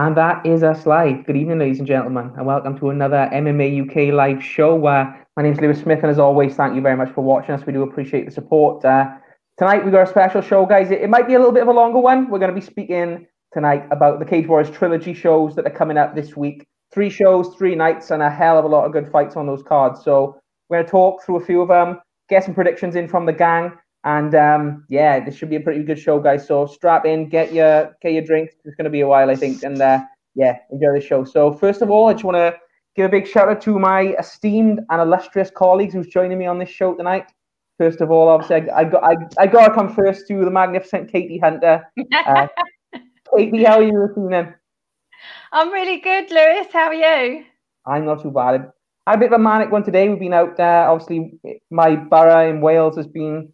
And that is us live. Good evening, ladies and gentlemen, and welcome to another MMA UK live show. Uh, my name is Lewis Smith, and as always, thank you very much for watching us. We do appreciate the support. Uh, tonight, we've got a special show, guys. It, it, might be a little bit of a longer one. We're going to be speaking tonight about the Cage Warriors trilogy shows that are coming up this week. Three shows, three nights, and a hell of a lot of good fights on those cards. So we're going to talk through a few of them, get some predictions in from the gang, and um, yeah, this should be a pretty good show, guys. So strap in, get your get your drinks. It's going to be a while, I think, and uh, yeah, enjoy the show. So first of all, I just want to give a big shout out to my esteemed and illustrious colleagues who's joining me on this show tonight. First of all, obviously, I, I got I, I got to come first to the magnificent Katie Hunter. Uh, Katie, how are you this evening? I'm really good, Lewis. How are you? I'm not too bad. I had a bit of a manic one today. We've been out there. Obviously, my borough in Wales has been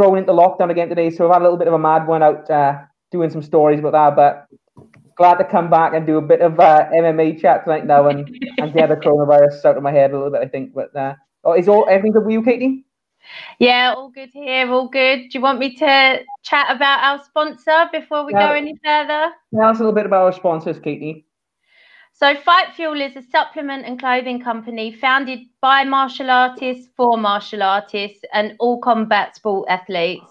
thrown into lockdown again today, so I've had a little bit of a mad one out uh, doing some stories about that. But glad to come back and do a bit of uh, MMA chat tonight now and, and get the coronavirus out of my head a little bit, I think. But uh, oh, is all everything good with you, Katie? Yeah, all good here, all good. Do you want me to chat about our sponsor before we yeah. go any further? Tell us a little bit about our sponsors, Katie. So, Fight Fuel is a supplement and clothing company founded by martial artists for martial artists and all combat sport athletes.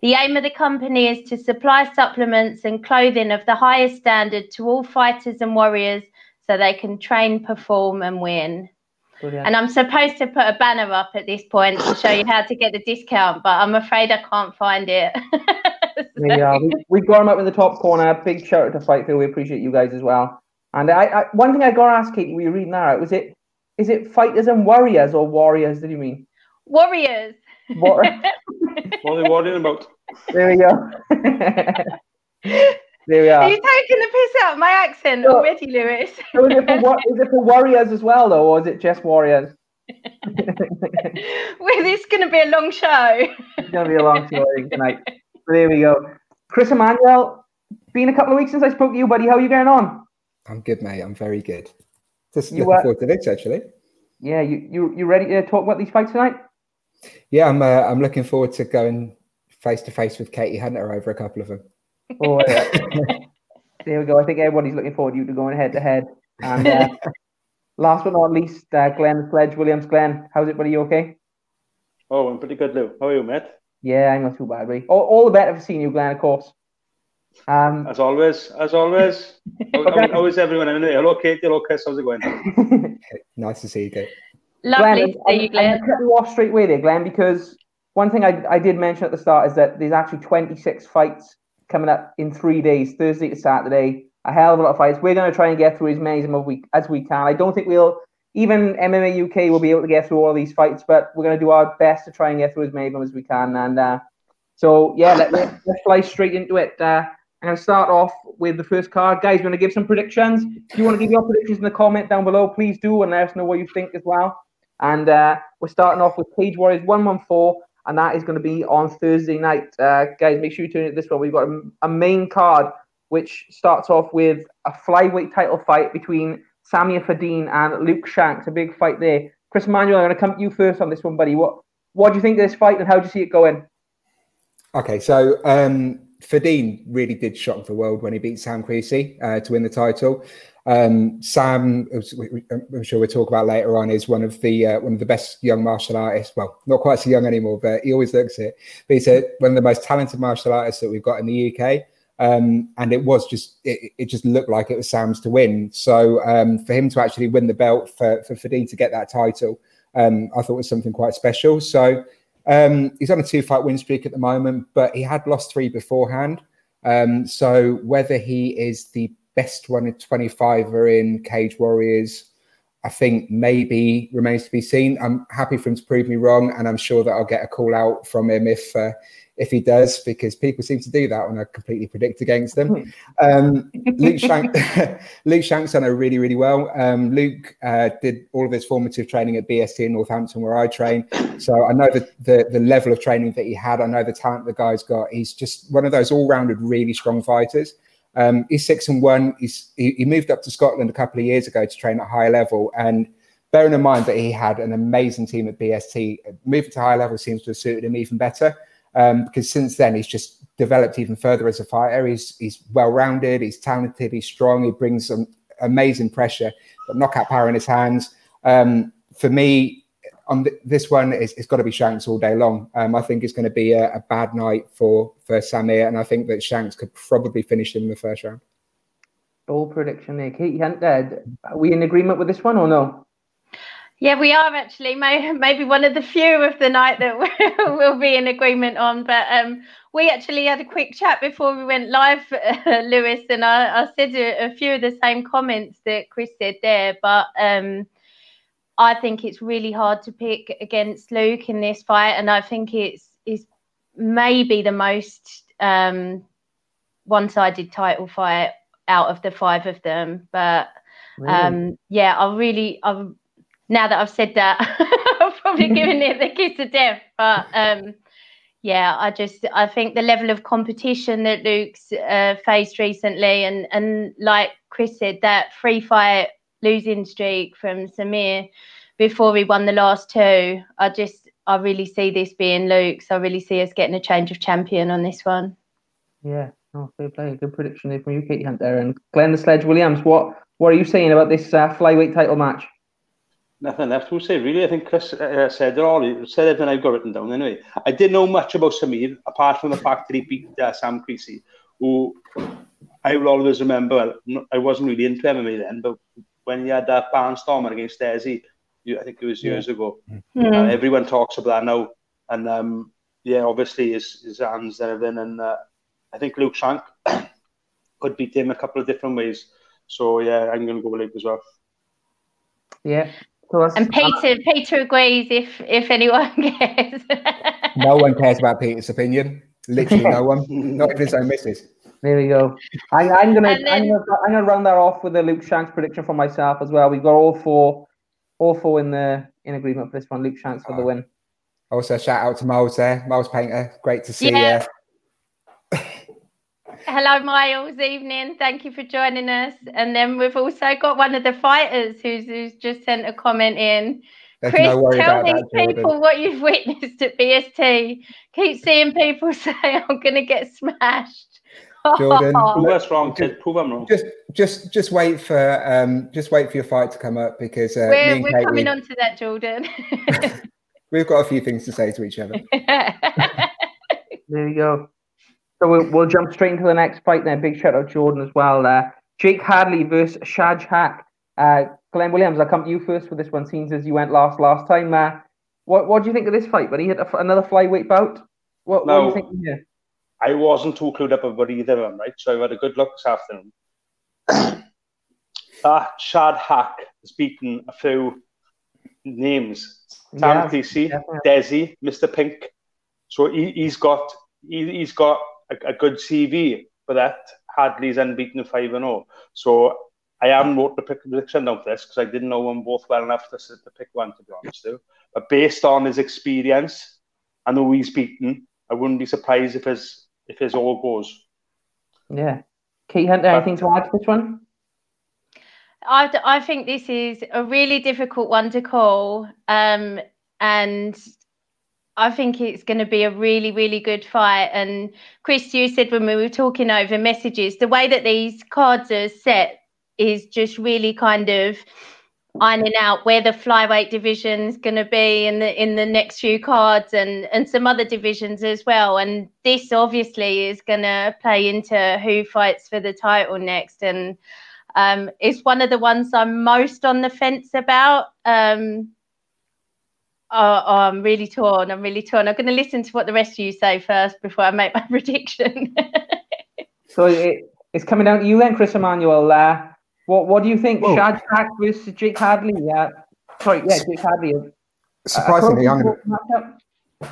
The aim of the company is to supply supplements and clothing of the highest standard to all fighters and warriors so they can train, perform, and win. Brilliant. And I'm supposed to put a banner up at this point to show you how to get the discount, but I'm afraid I can't find it. so. Yeah, we, we've got them up in the top corner. Big shout out to Fight Fuel. We appreciate you guys as well. And I, I one thing I got to ask Katie, were you reading that out? Was it is it fighters and warriors or warriors? Did you mean warriors? War- what are they worrying about? There we go. there we are. Are you taking the piss out of my accent so, already, Lewis? so is, it for, is it for warriors as well, though, or is it just warriors? well, this is going to be a long show. it's going to be a long show tonight. there we go. Chris Emmanuel, been a couple of weeks since I spoke to you, buddy. How are you getting on? I'm good, mate. I'm very good. Just you, looking uh, forward to this, actually. Yeah, you you you ready to talk about these fights tonight? Yeah, I'm. Uh, I'm looking forward to going face to face with Katie Hunter over a couple of them. Oh, yeah. there we go. I think everybody's looking forward to you to going head to head. And uh, last but not least, uh, Glenn Sledge Williams. Glenn, how's it, buddy? You okay? Oh, I'm pretty good, Lou. How are you, Matt? Yeah, I'm not too bad, buddy. All, all the better for seeing you, Glenn, of course. Um, as always, as always. how, how is everyone? Hello, Kate. Hello, Chris. How's it going? nice to see you, Kate. Lovely Glenn, to see you, Glenn. I'm cut you off straight away there, Glenn, because one thing I, I did mention at the start is that there's actually 26 fights coming up in three days, Thursday to Saturday. A hell of a lot of fights. We're going to try and get through as many as we, as we can. I don't think we'll, even MMA UK will be able to get through all these fights, but we're going to do our best to try and get through as many of them as we can. And uh, so, yeah, let, us fly straight into it. Uh, I'm going to start off with the first card. Guys, we're going to give some predictions. If you want to give your predictions in the comment down below, please do and let us know what you think as well. And uh, we're starting off with Cage Warriors 114, and that is going to be on Thursday night. Uh, guys, make sure you tune in to this one. We've got a, a, main card which starts off with a flyweight title fight between Samir Faiddine and Luke Shanks. A big fight there. Chris Emmanuel, I'm going to come to you first on this one, buddy. What what do you think of this fight, and how do you see it going? Okay, so um, Faiddine really did shock the world when he beat Sam Creasey uh, to win the title. Um, Sam, I'm sure we'll talk about later on, is one of the uh, one of the best young martial artists. Well, not quite so young anymore, but he always looks it. But he's a, one of the most talented martial artists that we've got in the UK. Um, and it was just it, it, just looked like it was Sam's to win. So um, for him to actually win the belt for for Faiddine to get that title, um, I thought was something quite special. So um, he's on a two fight win streak at the moment, but he had lost three beforehand. Um, so whether he is the best one in 25 or in Cage Warriors, I think maybe remains to be seen. I'm happy for him to prove me wrong, and I'm sure that I'll get a call out from him if uh, if he does, because people seem to do that when I completely predict against them. Hmm. Um, Luke, Shank, Luke Shank's done it really, really well. Um, Luke uh, did all of his formative training at BST in Northampton, where I train. So I know the, the, the level of training that he had. I know the talent the guy's got. He's just one of those all-rounded, really strong fighters. Um, he's six and one. He's he, he moved up to Scotland a couple of years ago to train at high level and bearing in mind that he had an amazing team at BST, moving to high level seems to have suited him even better. Um, because since then he's just developed even further as a fighter. He's he's well rounded, he's talented, he's strong. He brings some amazing pressure, but knockout power in his hands. Um, for me, on th- this one, it's, it's got to be Shanks all day long. Um, I think it's going to be a, a, bad night for for Samir, and I think that Shanks could probably finish him in the first round. Bold prediction there, Kate Hunter. Are we in agreement with this one or no? Yeah, we are actually. Maybe one of the few of the night that we'll be in agreement on. But um, we actually had a quick chat before we went live, uh, Lewis, and I, I said a, a, few of the same comments that Chris said there. But um, I think it's really hard to pick against Luke in this fight, and I think it's is maybe the most um, one-sided title fight out of the five of them. But really? um, yeah, I really, I now that I've said that, I've probably given it the kiss of death. But um, yeah, I just I think the level of competition that Luke's uh, faced recently, and and like Chris said, that free fight losing streak from Samir before he won the last two. I just I really see this being Luke's. I really see us getting a change of champion on this one. Yeah, oh, fair play. Good prediction there from you, Katie Hunt there. And Glenn the Sledge Williams, what what are you saying about this uh, flyweight title match? Nothing left to say, really. I think Chris uh, said it all. He said everything I've got written down anyway. I didn't know much about Samir, apart from the fact that he beat uh, Sam Creasey, who I will always remember. I wasn't really into MMA then, but when he had that barnstormer against Desi, I think it was years yeah. ago. Mm. Uh, everyone talks about that now, and um, yeah, obviously his, his hands and everything. And uh, I think Luke Shank could beat him a couple of different ways. So yeah, I'm going to go with Luke as well. Yeah. So and uh, Peter, Peter agrees. If if anyone cares, no one cares about Peter's opinion. Literally, no one. Not even his own missus. There we go. I, I'm gonna, then, I'm gonna, I'm gonna round that off with a Luke Shanks prediction for myself as well. We've got all four awful in the in agreement for this one. Luke Shanks for the win. Also, shout out to Miles there, Miles Painter. Great to see yeah. You. Hello, Miles. Evening. Thank you for joining us. And then we've also got one of the fighters who's, who's just sent a comment in. There's Chris, no tell these that, people what you've witnessed at BST. Keep seeing people say I'm going to get smashed. Jordan, prove us wrong, Just, prove them wrong. Just, just, just wait for, um, just wait for your fight to come up because uh, we're, we're Kate, coming on to that, Jordan. we've got a few things to say to each other. there you go. So we'll, we'll jump straight into the next fight then. Big shout out Jordan as well. Uh, Jake Hadley versus Shaj Haque. Uh, Glenn Williams, I'll come to you first for this one, seems as you went last last time. Uh, what what do you think of this fight? But he hit a, another flyweight bout. What, no. what do you think here? I wasn't too clued up about either of them, right? So I've had a good look this afternoon. that Shaj Haque has beaten a few names. Sam yeah, Desi, Mr. Pink. So he, has got he, has got a, a, good CV for that. Hadley's unbeaten 5 and 0. So I haven't wrote the prediction down for this because I didn't know them both well enough to, to pick one, to be honest. With. But based on his experience, I know he's beaten. I wouldn't be surprised if his if his all goes. Yeah. Kate Hunter, anything to add to this one? I, I think this is a really difficult one to call. Um, and I think it's going to be a really, really good fight. And Chris, you said when we were talking over messages, the way that these cards are set is just really kind of ironing out where the flyweight division is going to be in the in the next few cards and and some other divisions as well and this obviously is going to play into who fights for the title next and um, it's one of the ones I'm most on the fence about. Um, oh, oh, I'm really torn. I'm really torn. I'm going to listen to what the rest of you say first before I make my prediction. so it, it's coming down to you then, Chris Emmanuel. Uh, what What do you think? Whoa. Shaj Haque versus Jake Hadley. Yeah, sorry, yeah, Jake Hadley. Uh, Surprisingly, I'm going to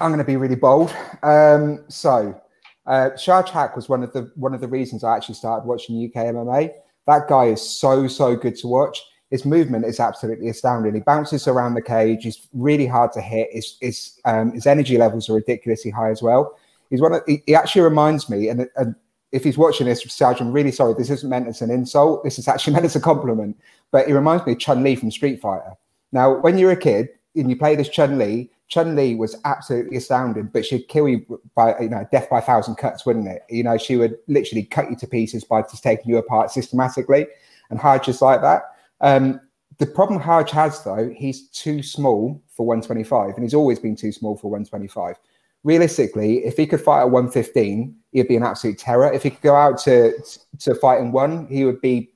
I'm going to be really bold. Um, so, uh, Shaj Haque was one of the one of the reasons I actually started watching UK MMA. That guy is so so good to watch. His movement is absolutely astounding. He bounces around the cage. He's really hard to hit. His his, um, his energy levels are ridiculously high as well. He's one of, he, he actually reminds me, and, and if he's watching this, Sarge, I'm really sorry. This isn't meant as an insult. This is actually meant as a compliment. But he reminds me of Chun Li from Street Fighter. Now, when you're a kid and you play this Chun Li, Chun Li was absolutely astounding, but she'd kill you by you know death by a thousand cuts, wouldn't it? You know, she would literally cut you to pieces by just taking you apart systematically. And Haj is like that. Um, the problem Haj has though, he's too small for 125, and he's always been too small for 125. Realistically, if he could fight at 115, he'd be an absolute terror. If he could go out to to fight in one, he would be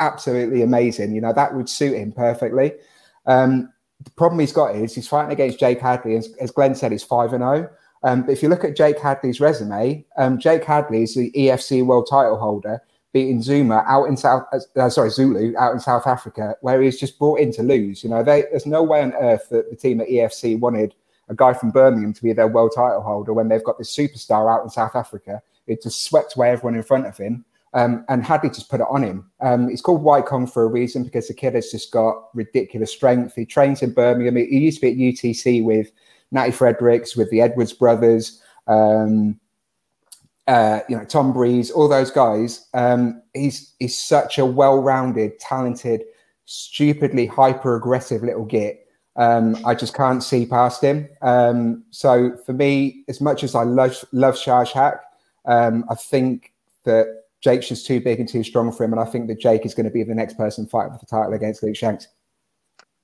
absolutely amazing. You know, that would suit him perfectly. Um, the problem he's got is he's fighting against Jake Hadley, as, as Glenn said, he's 5 and 0. Um, but if you look at Jake Hadley's resume, um, Jake Hadley is the EFC world title holder, beating Zuma out in South, uh, sorry, Zulu out in South Africa, where he's just brought in to lose. You know, they, there's no way on earth that the team at EFC wanted a guy from Birmingham to be their world title holder when they've got this superstar out in South Africa. It just swept away everyone in front of him. Um, and Hadley just put it on him. Um, he's called White Kong for a reason because the kid has just got ridiculous strength. He trains in Birmingham. He, he used to be at UTC with Natty Fredericks, with the Edwards brothers, um, uh, you know, Tom Breeze, all those guys. Um, he's he's such a well-rounded, talented, stupidly hyper-aggressive little git. Um, I just can't see past him. Um, so for me, as much as I love love Shahshak, I think that Jake's just too big and too strong for him, and I think that Jake is going to be the next person fighting for the title against Luke Shanks.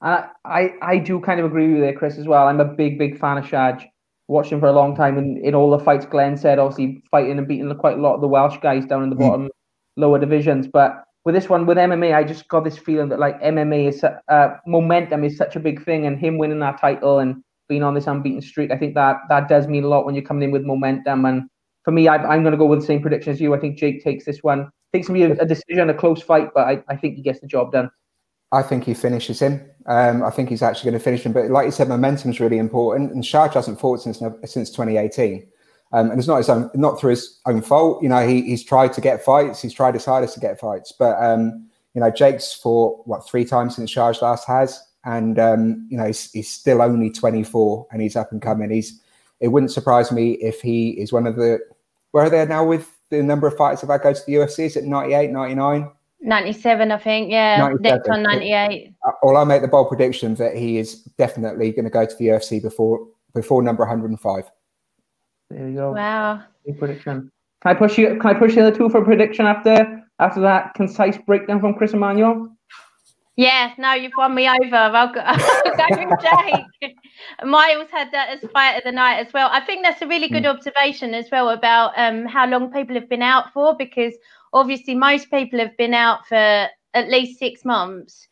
I, I, I do kind of agree with you there, Chris, as well. I'm a big, big fan of Shaj. Watched him for a long time, and in all the fights, Glenn said, obviously fighting and beating quite a lot of the Welsh guys down in the mm. bottom lower divisions. But with this one, with MMA, I just got this feeling that like MMA is uh, momentum is such a big thing, and him winning that title and being on this unbeaten streak, I think that that does mean a lot when you're coming in with momentum and for me, I, am going to go with the same prediction as you. I think Jake takes this one. Takes me a, a decision, a close fight, but I, I think he gets the job done. I think he finishes him. Um, I think he's actually going to finish him. But like you said, momentum is really important. And Shaj hasn't fought since since 2018, um, and it's not his own, not through his own fault. You know, he, he's tried to get fights. He's tried his hardest to get fights. But um, you know, Jake's fought what three times since Shaj last has, and um, you know, he's, he's still only 24 and he's up and coming. He's it wouldn't surprise me if he is one of the where are they now with the number of fights if I go to the UFC? Is it 98, 99? 97, I think. Yeah, next on 98. Well, I make the bold prediction that he is definitely going to go to the UFC before before number 105. There you go. Wow. Big prediction. Can I push you? Can I push the other two for a prediction after after that concise breakdown from Chris Emmanuel? Yeah, no, you've won me over. I'll go, I'll go with Jake. Miles had that as fight of the night as well. I think that's a really good mm. observation as well about um, how long people have been out for, because obviously most people have been out for at least six months.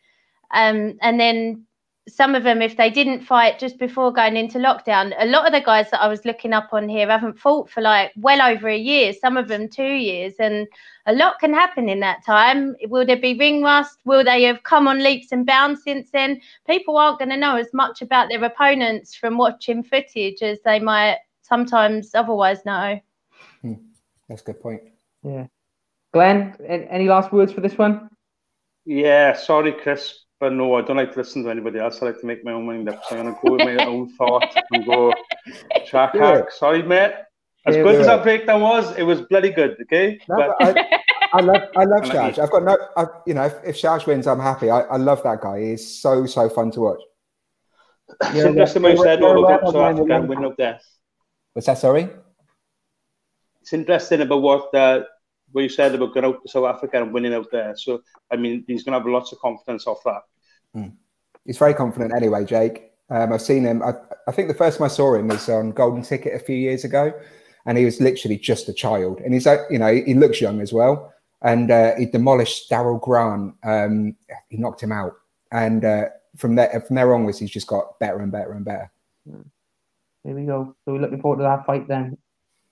Um, and then some of them, if they didn't fight just before going into lockdown, a lot of the guys that I was looking up on here haven't fought for like well over a year, some of them two years. And a lot can happen in that time. Will there be ring rust? Will they have come on leaps and bounds since then? People aren't going to know as much about their opponents from watching footage as they might sometimes otherwise know. Hmm. That's a good point. Yeah. Glenn, any last words for this one? Yeah, sorry, Chris, but no, I don't like to listen to anybody else. I like to make my own mind up. So I'm going to go with my own thought and go track hack. Sorry, mate. As yeah, good as that breakdown was, it was bloody good. Okay, no, but... I, I, love, I love Shaj. I've got no, I, you know, if, if Shaj wins, I'm happy. I, I love that guy. He's so so fun to watch. It's yeah, interesting what you said about South Africa and winning up there. What's that? Sorry. It's interesting about what uh, what you said about going out to South Africa and winning out there. So I mean, he's going to have lots of confidence off that. Mm. He's very confident anyway, Jake. Um, I've seen him. I, I, think the first time I saw him was on Golden Ticket a few years ago, and he was literally just a child. And he's, you know, he looks young as well. And uh, he demolished Daryl Grant. Um, he knocked him out, and uh, from there, from there onwards, he's just got better and better and better. Here we go. So we're looking forward to that fight then.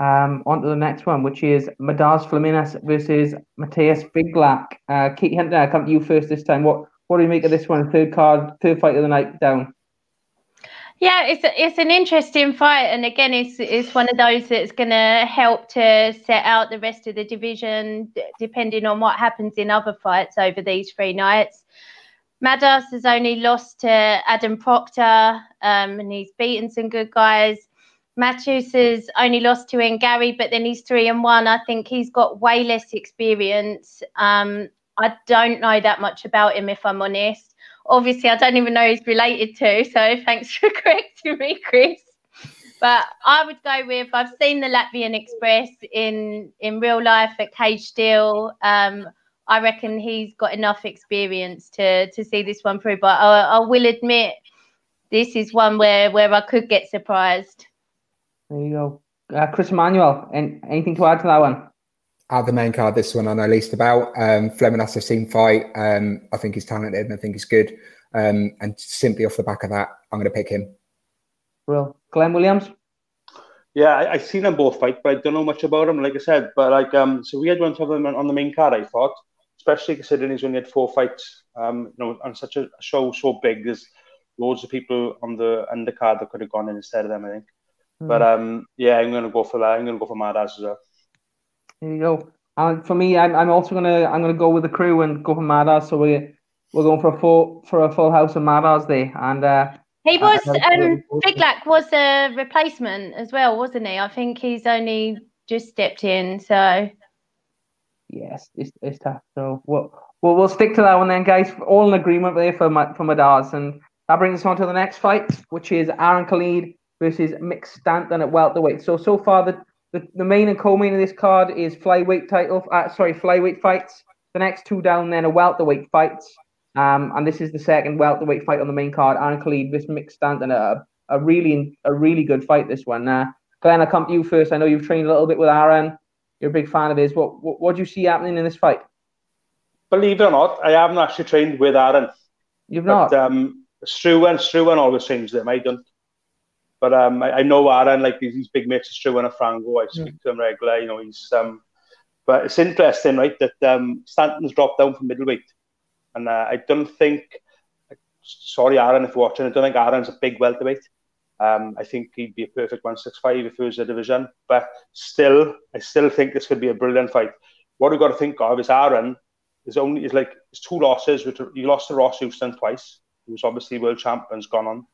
Um, on to the next one, which is Madars Fleminas versus Matthias Figlak. Uh, I come to you first this time. What what do you make of this one? Third card, third fight of the night down. Yeah, it's a, it's an interesting fight, and again, it's it's one of those that's going to help to set out the rest of the division, depending on what happens in other fights over these three nights. Madas has only lost to Adam Proctor, um, and he's beaten some good guys. Matthews has only lost to Ngari, but then he's three and one. I think he's got way less experience. Um, I don't know that much about him, if I'm honest. obviously I don't even know who's related to. So thanks for correcting me, Chris. But I would go with I've seen the Latvian Express in in real life at Cage Steel. Um, I reckon he's got enough experience to to see this one through. But I, I will admit, this is one where where I could get surprised. There you go, uh, Chris Emmanuel. And anything to add to that one? Out the main card, this one I know least about. Um, Fleming has seen fight. Um, I think he's talented and I think he's good. Um, and simply off the back of that, I'm going to pick him. Well, Glenn Williams. Yeah, I, I've seen them both fight, but I don't know much about them. Like I said, but like um, so we had one of them on the main card. I thought, especially considering he's only had four fights. Um, you know, on such a show so big, there's loads of people on the undercard that could have gone in instead of them. I think. Mm. But um, yeah, I'm going to go for that. I'm going to go for Madas as well. There you go. And for me, I'm, I'm also gonna I'm gonna go with the crew and go for Madas. So we we're going for a full for a full house of Madas there, and uh, he was um Figlak was a replacement as well, wasn't he? I think he's only just stepped in, so yes, it's, it's tough. So we'll, we'll we'll stick to that one then, guys. All in agreement there for my for Madars, and that brings us on to the next fight, which is Aaron Khalid versus Mick Stanton at welterweight. So so far the the, the main and co-main of this card is flyweight title. Uh, sorry, flyweight fights. The next two down then are welterweight fights. Um, and this is the second welterweight fight on the main card. Aaron Khalid, this Mick Stanton, a, a really a really good fight. This one. Uh, Glenn, I come to you first. I know you've trained a little bit with Aaron. You're a big fan of his. What what, what do you see happening in this fight? Believe it or not, I haven't actually trained with Aaron. You've not. But, um, Struan, Struan always trains them. I don't. But um, I, I know Aaron, like these, these big mates Struan and Frango. I speak mm. to him regularly. You know, he's um. But it's interesting, right, that um, Stanton's dropped down from middleweight and uh, I don't think, sorry, Aaron, if you're watching, I don't think Aaron's a big welterweight. Um, I think he'd be a perfect 165 if he was a division. But still, I still think this could be a brilliant fight. What we've got to think of is Aaron is only is like his two losses. Which he lost to Ross Houston twice, who was obviously world champion, has gone on.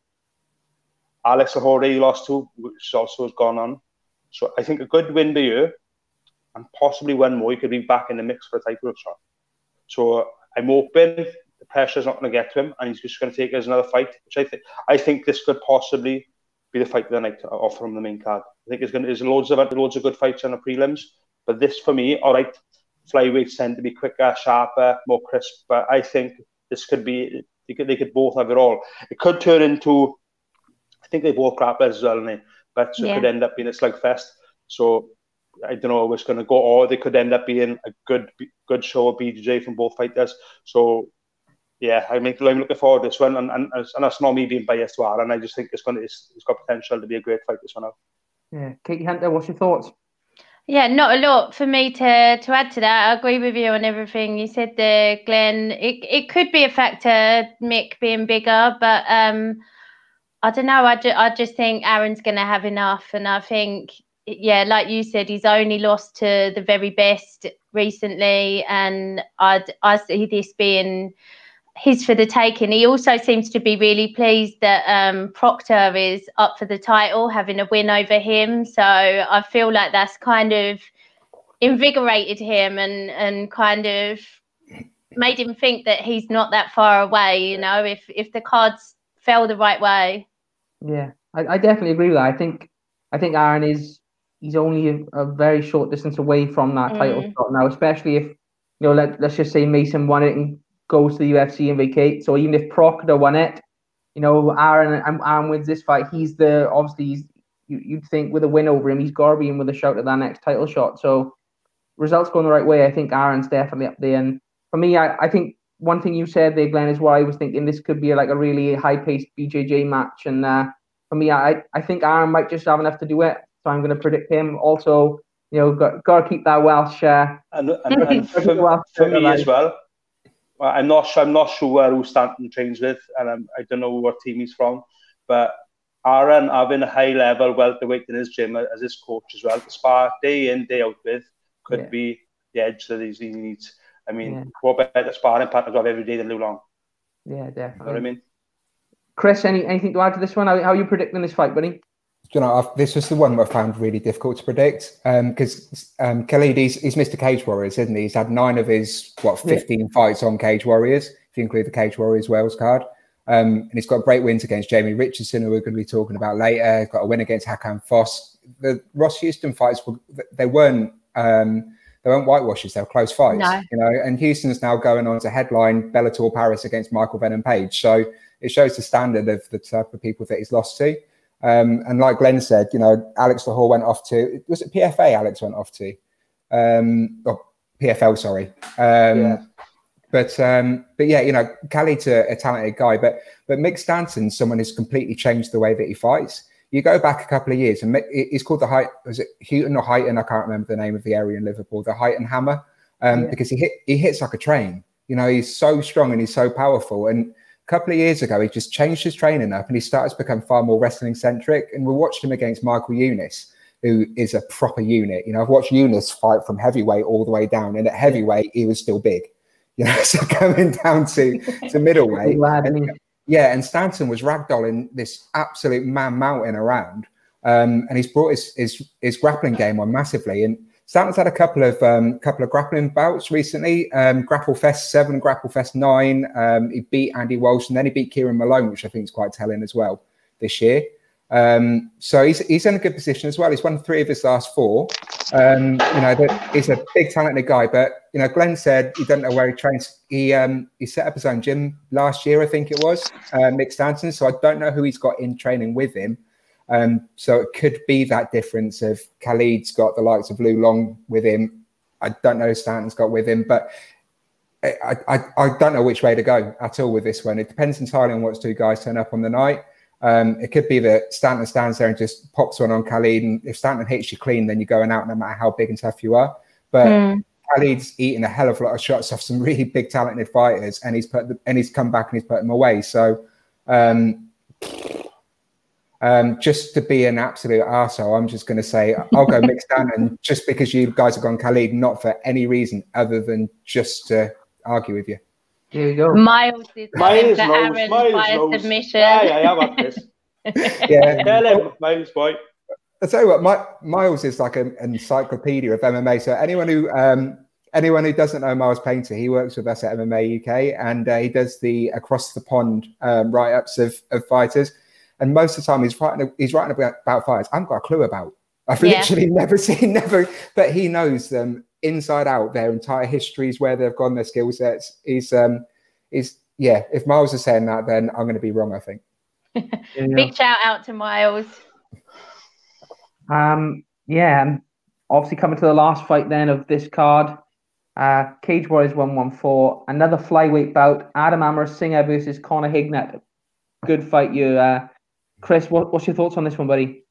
Alex Lohore he lost to, which also has gone on. So I think a good win by you, and possibly one more, he could be back in the mix for a title shot. So I'm hoping the pressure's not going to get to him, and he's just going to take it as another fight. Which I think I think this could possibly be the fight of the night to offer him the main card. I think there's going to, there's loads of loads of good fights on the prelims, but this for me, all right, flyweights tend to be quicker, sharper, more crisp. But I think this could be they could, they could both have it all. It could turn into I think they both grapplers as well, and but yeah. it could end up being a slugfest. So I don't know what's going to go, or they could end up being a good good show of BJJ from both fighters. So yeah, I mean, I'm looking forward to this one, and, and, and that's not me being biased to Aaron. I just think it's going to, it's, it's got potential to be a great fight. This one out. Yeah, Katie Hunter, what's your thoughts? Yeah, not a lot for me to to add to that. I agree with you on everything you said there, Glenn. It it could be a factor, Mick being bigger, but um, I don't know. I, ju- I just think Aaron's going to have enough, and I think yeah, like you said, he's only lost to the very best recently, and I'd I see this being his for the taking. He also seems to be really pleased that um, Proctor is up for the title, having a win over him. So I feel like that's kind of invigorated him and and kind of made him think that he's not that far away. You know, if if the cards fell the right way. Yeah, I, I definitely agree with that. I think I think Aaron is he's only a, a, very short distance away from that mm. title shot now, especially if you know let, let's just say Mason won it and goes to the UFC and vacates, So even if Proctor won it, you know Aaron Aaron wins this fight, he's the obviously he's, you, you'd think with a win over him, he's got to be in with a shout at that next title shot. So results going the right way. I think Aaron's definitely up there. And for me, I, I think one thing you said there, Glenn, is why I was thinking this could be like a really high paced BJJ match. And uh, for me, I, I think Aaron might just have enough to do it so I'm going to predict him. Also, you know, got, got to keep that Welsh. Uh, and, and, and for, for me as well, well. I'm not sure. I'm not sure where who Stanton trains with, and I'm, I do not know what team he's from. But Aaron having a high level welterweight in his gym as his coach as well to spar day in day out with could yeah. be the edge that he needs. I mean, yeah. what better sparring partner to have every day than Lou Long? Yeah, definitely. You know what I mean? Chris, any anything to add to this one? How, how are you predicting this fight, buddy? you know, I've, this was the one I found really difficult to predict because um, um, Khalid, he's, he's Mr. Cage Warriors, isn't he? He's had nine of his, what, 15 yeah. fights on Cage Warriors. if you include the Cage Warriors Wales card. Um, and he's got great wins against Jamie Richardson, who we're going to be talking about later. He's got a win against Hakan Foss. The Ross Houston fights, were, they weren't um, they weren't whitewashes; they were close fights. No. You know, and Houston's now going on to headline Bellator Paris against Michael Venom Page. So it shows the standard of the type of people that he's lost to. Um, and like Glenn said, you know, Alex Lohore went off to was it PFA? Alex went off to, um, or PFL, sorry. Um, yeah. But um, but yeah, you know, Khalid's a, a, talented guy, but but Mick Stanton's someone who's completely changed the way that he fights. You go back a couple of years, and it's called the height. Was it Houghton or Heighton? I can't remember the name of the area in Liverpool. The Huyton Hammer, um, yeah. because he hit he hits like a train. You know, he's so strong and he's so powerful. And a couple of years ago, he just changed his training up and he started to become far more wrestling centric. And we watched him against Michael Eunice, who is a proper unit. You know, I've watched Eunice fight from heavyweight all the way down, and at heavyweight, he was still big. You know, so coming down to to middleweight, and, yeah, and Stanton was ragdolling this absolute man mountain around, um, and he's brought his, his his grappling game on massively. And Stanton's had a couple of um, couple of grappling bouts recently. Um, Grapple Fest seven, Grapple Fest nine. Um, he beat Andy Walsh, and then he beat Kieran Malone, which I think is quite telling as well this year. Um, so he's he's in a good position as well. He's won three of his last four. Um, you know, he's a big talented guy. But you know, Glenn said he doesn't know where he trains. He um, he set up his own gym last year, I think it was, uh, Mick Stanton. So I don't know who he's got in training with him. Um, so it could be that difference of Khalid's got the likes of Lou Long with him. I don't know Stanton's got with him, but I, I, I don't know which way to go at all with this one. It depends entirely on what two guys turn up on the night. Um, it could be that Stanton stands there and just pops one on Khalid, and if Stanton hits you clean, then you're going out no matter how big and tough you are. But mm. Khalid's eating a hell of a lot of shots off some really big, talented fighters, and he's put the, and he's come back and he's put them away. So, um, um, just to be an absolute arsehole, I'm just going to say I'll go Mick Stanton just because you guys have gone Khalid, not for any reason other than just to argue with you. Here you go. Miles is Miles knows. Aaron Miles by knows. submission. Yeah, yeah, I got this. yeah. Tell him, Miles boy. I tell you what, my, Miles is like an encyclopedia of MMA. So anyone who um, anyone who doesn't know Miles Painter, he works with us at MMA UK, and uh, he does the across the pond um, write ups of, of fighters. And most of the time, he's writing he's writing about, about fighters I haven't got a clue about. I've yeah. literally never seen, never, but he knows them inside out, their entire histories, where they've gone, their skill sets. He's, um, he's, yeah. If Miles is saying that, then I'm going to be wrong. I think. Big shout out to Miles. Um, yeah, obviously coming to the last fight then of this card. Uh, Cage Warriors 114, another flyweight bout. Adam Amarasinghe versus Connor Hignett. Good fight, you, uh, Chris. What, what's your thoughts on this one, buddy?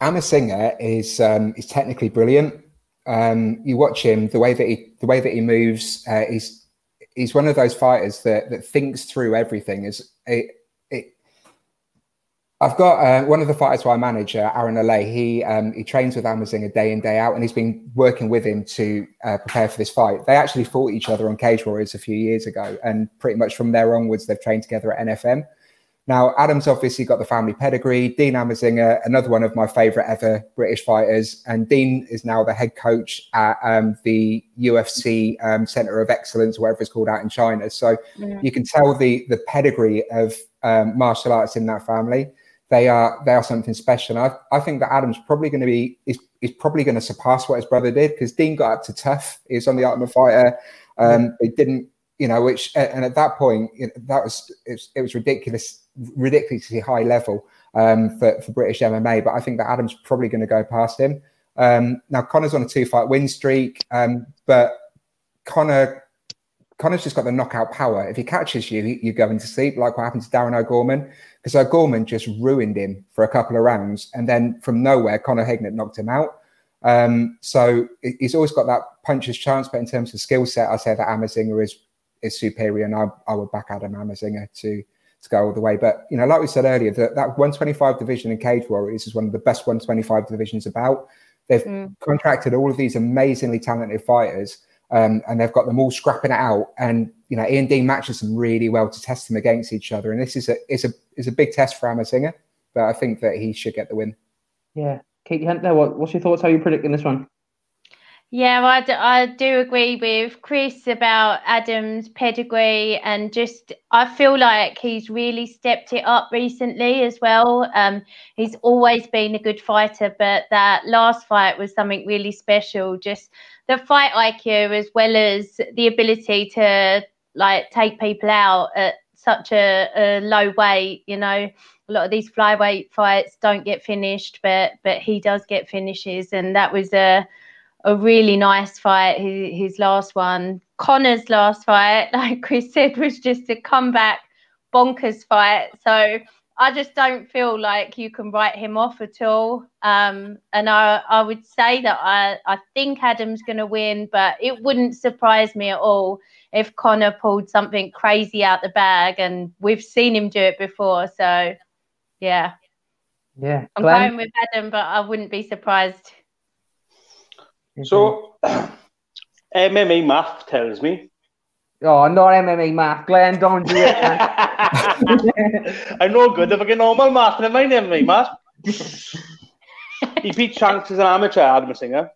Amarasinghe is um, is technically brilliant. Um, you watch him, the way that he the way that he moves, uh, he's he's one of those fighters that that thinks through everything. Is it, I've got uh, one of the fighters who I manage, uh, Aaron Alay. He um, he trains with Amarasinghe day in day out, and he's been working with him to uh, prepare for this fight. They actually fought each other on Cage Warriors a few years ago, and pretty much from there onwards, they've trained together at NFM. Now, Adam's obviously got the family pedigree. Dean Amarasinghe, another one of my favourite ever British fighters, and Dean is now the head coach at um, the UFC um, Centre of Excellence, whatever it's called out in China. So yeah. you can tell the the pedigree of um, martial arts in that family. They are they are something special. I I think that Adam's probably going to be is is probably going to surpass what his brother did because Dean got up to tough. He was on the Ultimate Fighter. Um, It didn't you know, which and at that point you know, that was it, was it was ridiculous ridiculously high level um, for, for British MMA. But I think that Adam's probably going to go past him. Um, now Connor's on a two fight win streak, um, but Connor Connor's just got the knockout power. If he catches you, you go into sleep, like what happened to Darren O'Gorman, because O'Gorman just ruined him for a couple of rounds, and then from nowhere, Connor Hignett knocked him out. Um, so he's always got that puncher's chance, but in terms of skill set, I say that Amarasinghe is is superior, and I, I would back Adam Amarasinghe to to go all the way. But you know, like we said earlier, that, that 125 division in Cage Warriors is one of the best 125 divisions about. They've mm. contracted all of these amazingly talented fighters, um, and they've got them all scrapping it out. And you know, Ian Dean matches them really well to test them against each other. And this is a is a is a big test for Amarasinghe, but I think that he should get the win. Yeah, Katie Hunter, what, what's your thoughts? How are you predicting this one? Yeah, I do, I do agree with Chris about Adam's pedigree, and just I feel like he's really stepped it up recently as well. Um, he's always been a good fighter, but that last fight was something really special. Just the fight IQ, as well as the ability to like take people out at such a, a low weight. You know, a lot of these flyweight fights don't get finished, but but he does get finishes, and that was a a really nice fight. His, his last one, Connor's last fight, like Chris said, was just a comeback bonkers fight. So I just don't feel like you can write him off at all. Um, and I, I would say that I, I think Adam's going to win, but it wouldn't surprise me at all if Connor pulled something crazy out the bag. And we've seen him do it before. So, yeah. Yeah. I'm Glenn? going with Adam, but I wouldn't be surprised so, MMA math tells me. Oh, not MMA math. Glenn, don't do it. I'm no good at fucking normal math. Never mind MMA math. he beat Shanks as an amateur, Adam Singer.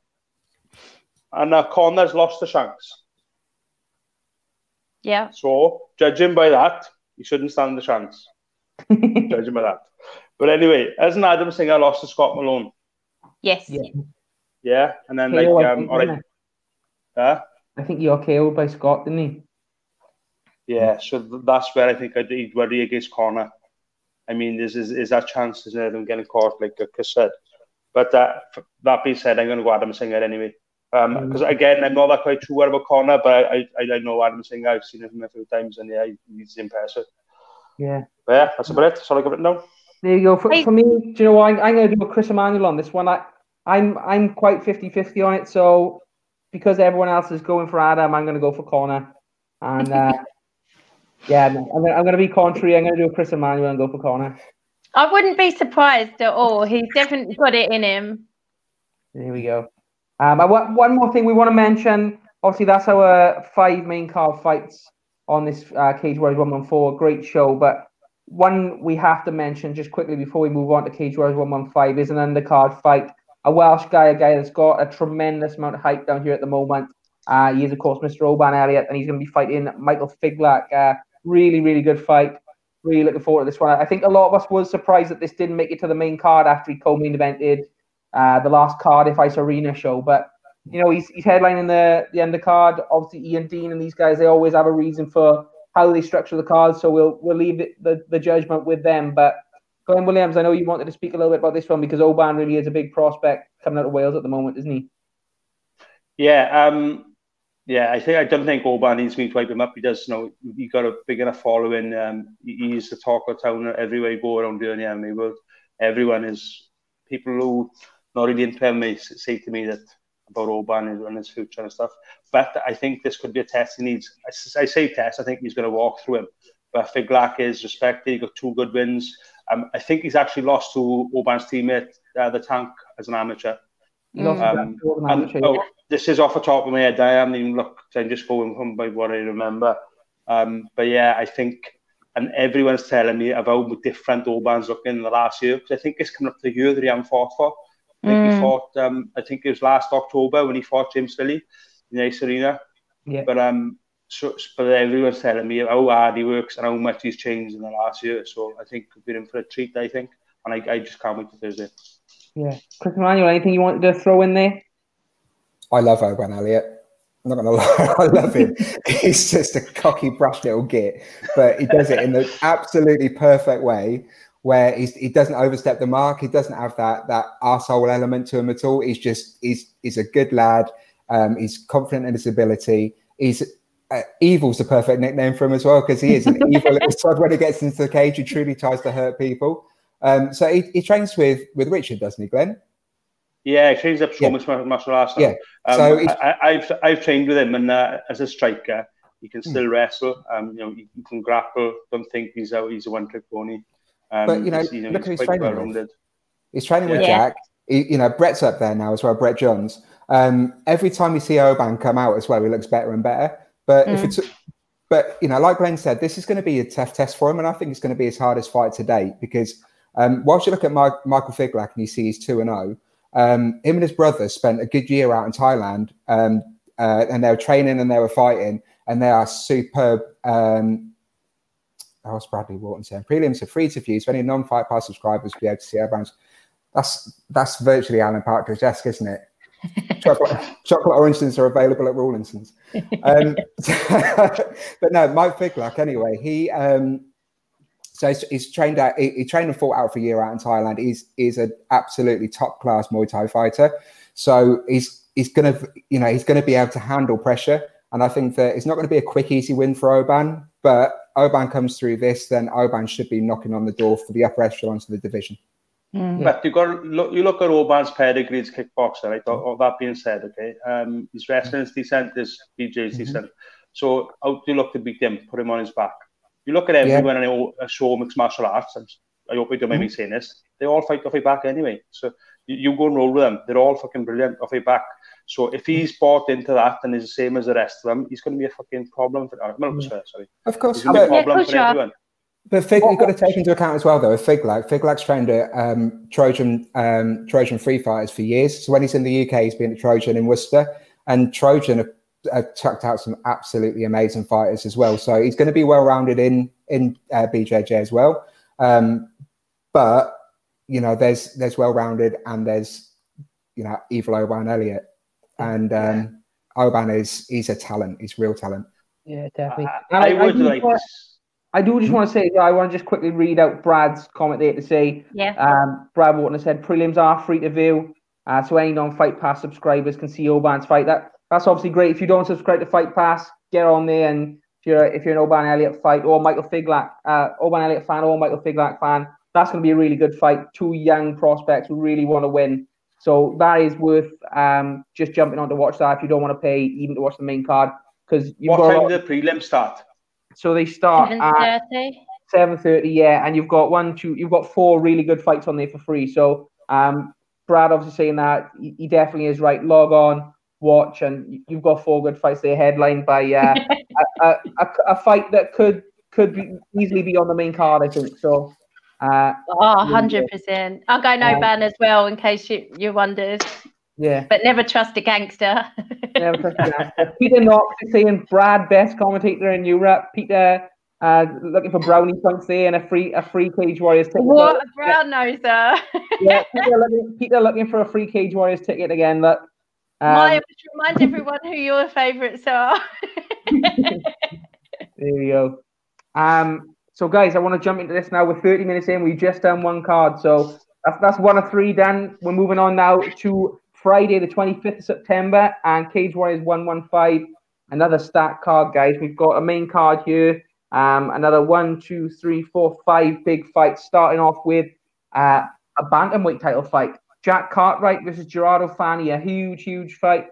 And uh, Conor's lost to Shanks. Yeah. So, judging by that, he shouldn't stand the chance. judging by that. But anyway, as an Adam Singer lost to Scott Malone? Yes. Yeah. Yeah, and then KO, like um, all right. Huh? I think you're KO'd by Scott, didn't he? Yeah, so that's where I think I'd worry against Conor. I mean, is is, is that chance of them getting caught, like Chris said. But uh, that being said, I'm going to go Adam Singer anyway. Because um, mm. again, I'm not that quite sure about Conor, but I, I, I know Adam Singer. I've seen him a few times, and yeah, he's impressive. Yeah. But yeah, that's about it. That's all I got written down. There you go. For, for me, do you know what? I'm, I'm going to do a Chris Emmanuel on this one. I, I'm I'm quite 50-50 on it. So because everyone else is going for Adam, I'm going to go for Conor. And uh, yeah, I'm, I'm going to be contrary. I'm going to do a Chris Emmanuel and go for Conor. I wouldn't be surprised at all. He's definitely got it in him. There we go. Um, one more thing we want to mention. Obviously, that's our five main card fights on this uh, Cage Warriors 114. Great show. But one we have to mention just quickly before we move on to Cage Warriors 115 is an undercard fight a Welsh guy, a guy that's got a tremendous amount of hype down here at the moment. Uh, he is, of course, Mr. Oban Elliott, and he's going to be fighting Michael Figlak. Uh, really, really good fight. Really looking forward to this one. I think a lot of us was surprised that this didn't make it to the main card after he co-main evented uh, the last Cardiff Ice Arena show. But you know, he's, he's headlining the the undercard. Obviously, Ian Dean and these guys they always have a reason for how they structure the cards. So we'll we'll leave it, the the judgment with them. But Glenn Williams, I know you wanted to speak a little bit about this one because Oban really is a big prospect coming out of Wales at the moment, isn't he? Yeah, um, yeah. I think I don't think Oban needs me to wipe him up. He does. You know, he got a big enough following. Um, he's the talk of town everywhere you go around the MMA world. Everyone is people who not really into MMA say to me that about Oban and his future and stuff. But I think this could be a test he needs. I, I say test. I think he's going to walk through him. But Figlak is respected. He got two good wins. Um, I think he's actually lost to Oban's teammate, uh, the Tank, as an amateur. Um, and, oh, this is off the top of my head. I haven't even looked. I'm just going by what I remember. Um, but yeah, I think, and everyone's telling me about how different Oban's looking in the last year because I think it's coming up to the year that he hasn't fought for. I think mm. he fought. Um, I think it was last October when he fought James Philly in the Ice Arena. Yeah. But um, so, but everyone's telling me how hard he works and how much he's changed in the last year. So I think we're in for a treat, I think. And I, I just can't wait to Thursday. Yeah. Chris Emmanuel, anything you wanted to throw in there? I love Oban Elliott. I'm not going to lie, I love him. He's just a cocky, brush little git, but he does it in the absolutely perfect way where he's, he doesn't overstep the mark. He doesn't have that that asshole element to him at all. He's just he's he's a good lad. Um, he's confident in his ability. He's uh, evil's the perfect nickname for him as well because he is an evil little sod when he gets into the cage. He truly tries to hurt people. Um, so he, he, trains with with Richard, doesn't he, Glenn? Yeah, he trains up so yeah. much martial arts. Yeah. Um, so I, have I've trained with him, and uh, as a striker, he can still mm. wrestle. Um, you know, he, can grapple. Don't think he's a he's a one trick pony. Um, but you know, you know look at his training. With. He's training yeah. with Jack. He, you know, Brett's up there now as well. Brett Johns. Um, every time you see Oban come out as well, he looks better and better. But mm. if it's, but you know, like Glenn said, this is going to be a tough test for him, and I think it's going to be his hardest fight to date because um, whilst you look at Michael Figlak and you see he's two and zero, oh, Um, him and his brother spent a good year out in Thailand, um, uh, and they were training and they were fighting, and they are superb. Um, oh, what's Bradley Wharton saying? Prelims are free to view, so any non-fight pass subscribers will be able to see our brands. That's that's virtually Alan Partridge-esque, isn't it? Chocolate, chocolate oranges are available at Rawlinson's. Um, but no, Mike Figlak, anyway, he um, so he's, he's trained out. He, he, trained and fought out for a year out in Thailand. He's is an absolutely top class Muay Thai fighter. So he's he's gonna you know he's gonna be able to handle pressure. And I think that it's not going to be a quick, easy win for Oban. But Oban comes through this, then Oban should be knocking on the door for the upper echelons of the division. Mm. But you got look, you look at Oban's pedigree as kickboxer, right? All, all, that being said, okay, um, his wrestling is decent, his BJ's mm-hmm. decent. So how do you look to beat him? Put him on his back. You look at everyone yeah. in a show mixed martial arts, and I hope we don't mind me mm-hmm. saying this, they all fight off your back anyway. So you, you, go and roll with them. They're all fucking brilliant off your back. So if he's bought into that and is the same as the rest of them, he's going to be a fucking problem for. Uh, no, sorry, sorry. Of course, he's going to be a problem yeah, for sure. everyone. But Fig, you've got to take into account as well, though. If Figlak, Figlak's trained at um, Trojan um, Trojan Free Fighters for years. So when he's in the UK, he's been at Trojan in Worcester, and Trojan have uh, chucked out some absolutely amazing fighters as well. So he's going to be well rounded in in uh, BJJ as well. Um, but you know, there's there's well rounded and there's you know evil Oban Elliott, and um, Oban is he's a talent. He's real talent. Yeah, definitely. I, I, I would I like. I do just want to say, I want to just quickly read out Brad's comment there to say, yeah. Um, Brad Wharton said prelims are free to view, uh, so any non-fight pass subscribers can see Oban's fight. That that's obviously great. If you don't subscribe to Fight Pass, get on there. And if you're if you're an Oban Elliott fight or Michael Figlak, uh, Oban Elliott fan or Michael Figlak fan, that's going to be a really good fight. Two young prospects who really want to win. So that is worth um, just jumping on to watch that if you don't want to pay even to watch the main card. Because what time do the prelims start? So they start 7:30. at seven thirty. Yeah, and you've got one, two, you've got four really good fights on there for free. So um, Brad obviously saying that he definitely is right. Log on, watch, and you've got four good fights there, headlined by uh, a, a, a, fight that could could be, easily be on the main card. I think so. Uh, oh, 100%. I'll go no um, ban as well in case you, you wondered. Yeah. But never trust a gangster. never trust a gangster. Peter Knox is saying Brad, best commentator in Europe. Peter uh, looking for brownie points there and a free a free Cage Warriors ticket. What a brown noser. yeah, Peter looking, Peter looking for a free Cage Warriors ticket again. Look, um, Maya, remind everyone who your favourites are. there we go. Um, so, guys, I want to jump into this now. We're 30 minutes in. We just done one card. So, that's, that's one of three done. We're moving on now to Friday, the 25th of September, and Cage Warriors 115. Another stack card, guys. We've got a main card here. Um, another one, two, three, four, five big fights, starting off with uh, a bantamweight title fight. Jack Cartwright versus Gerardo Fanny, a huge, huge fight.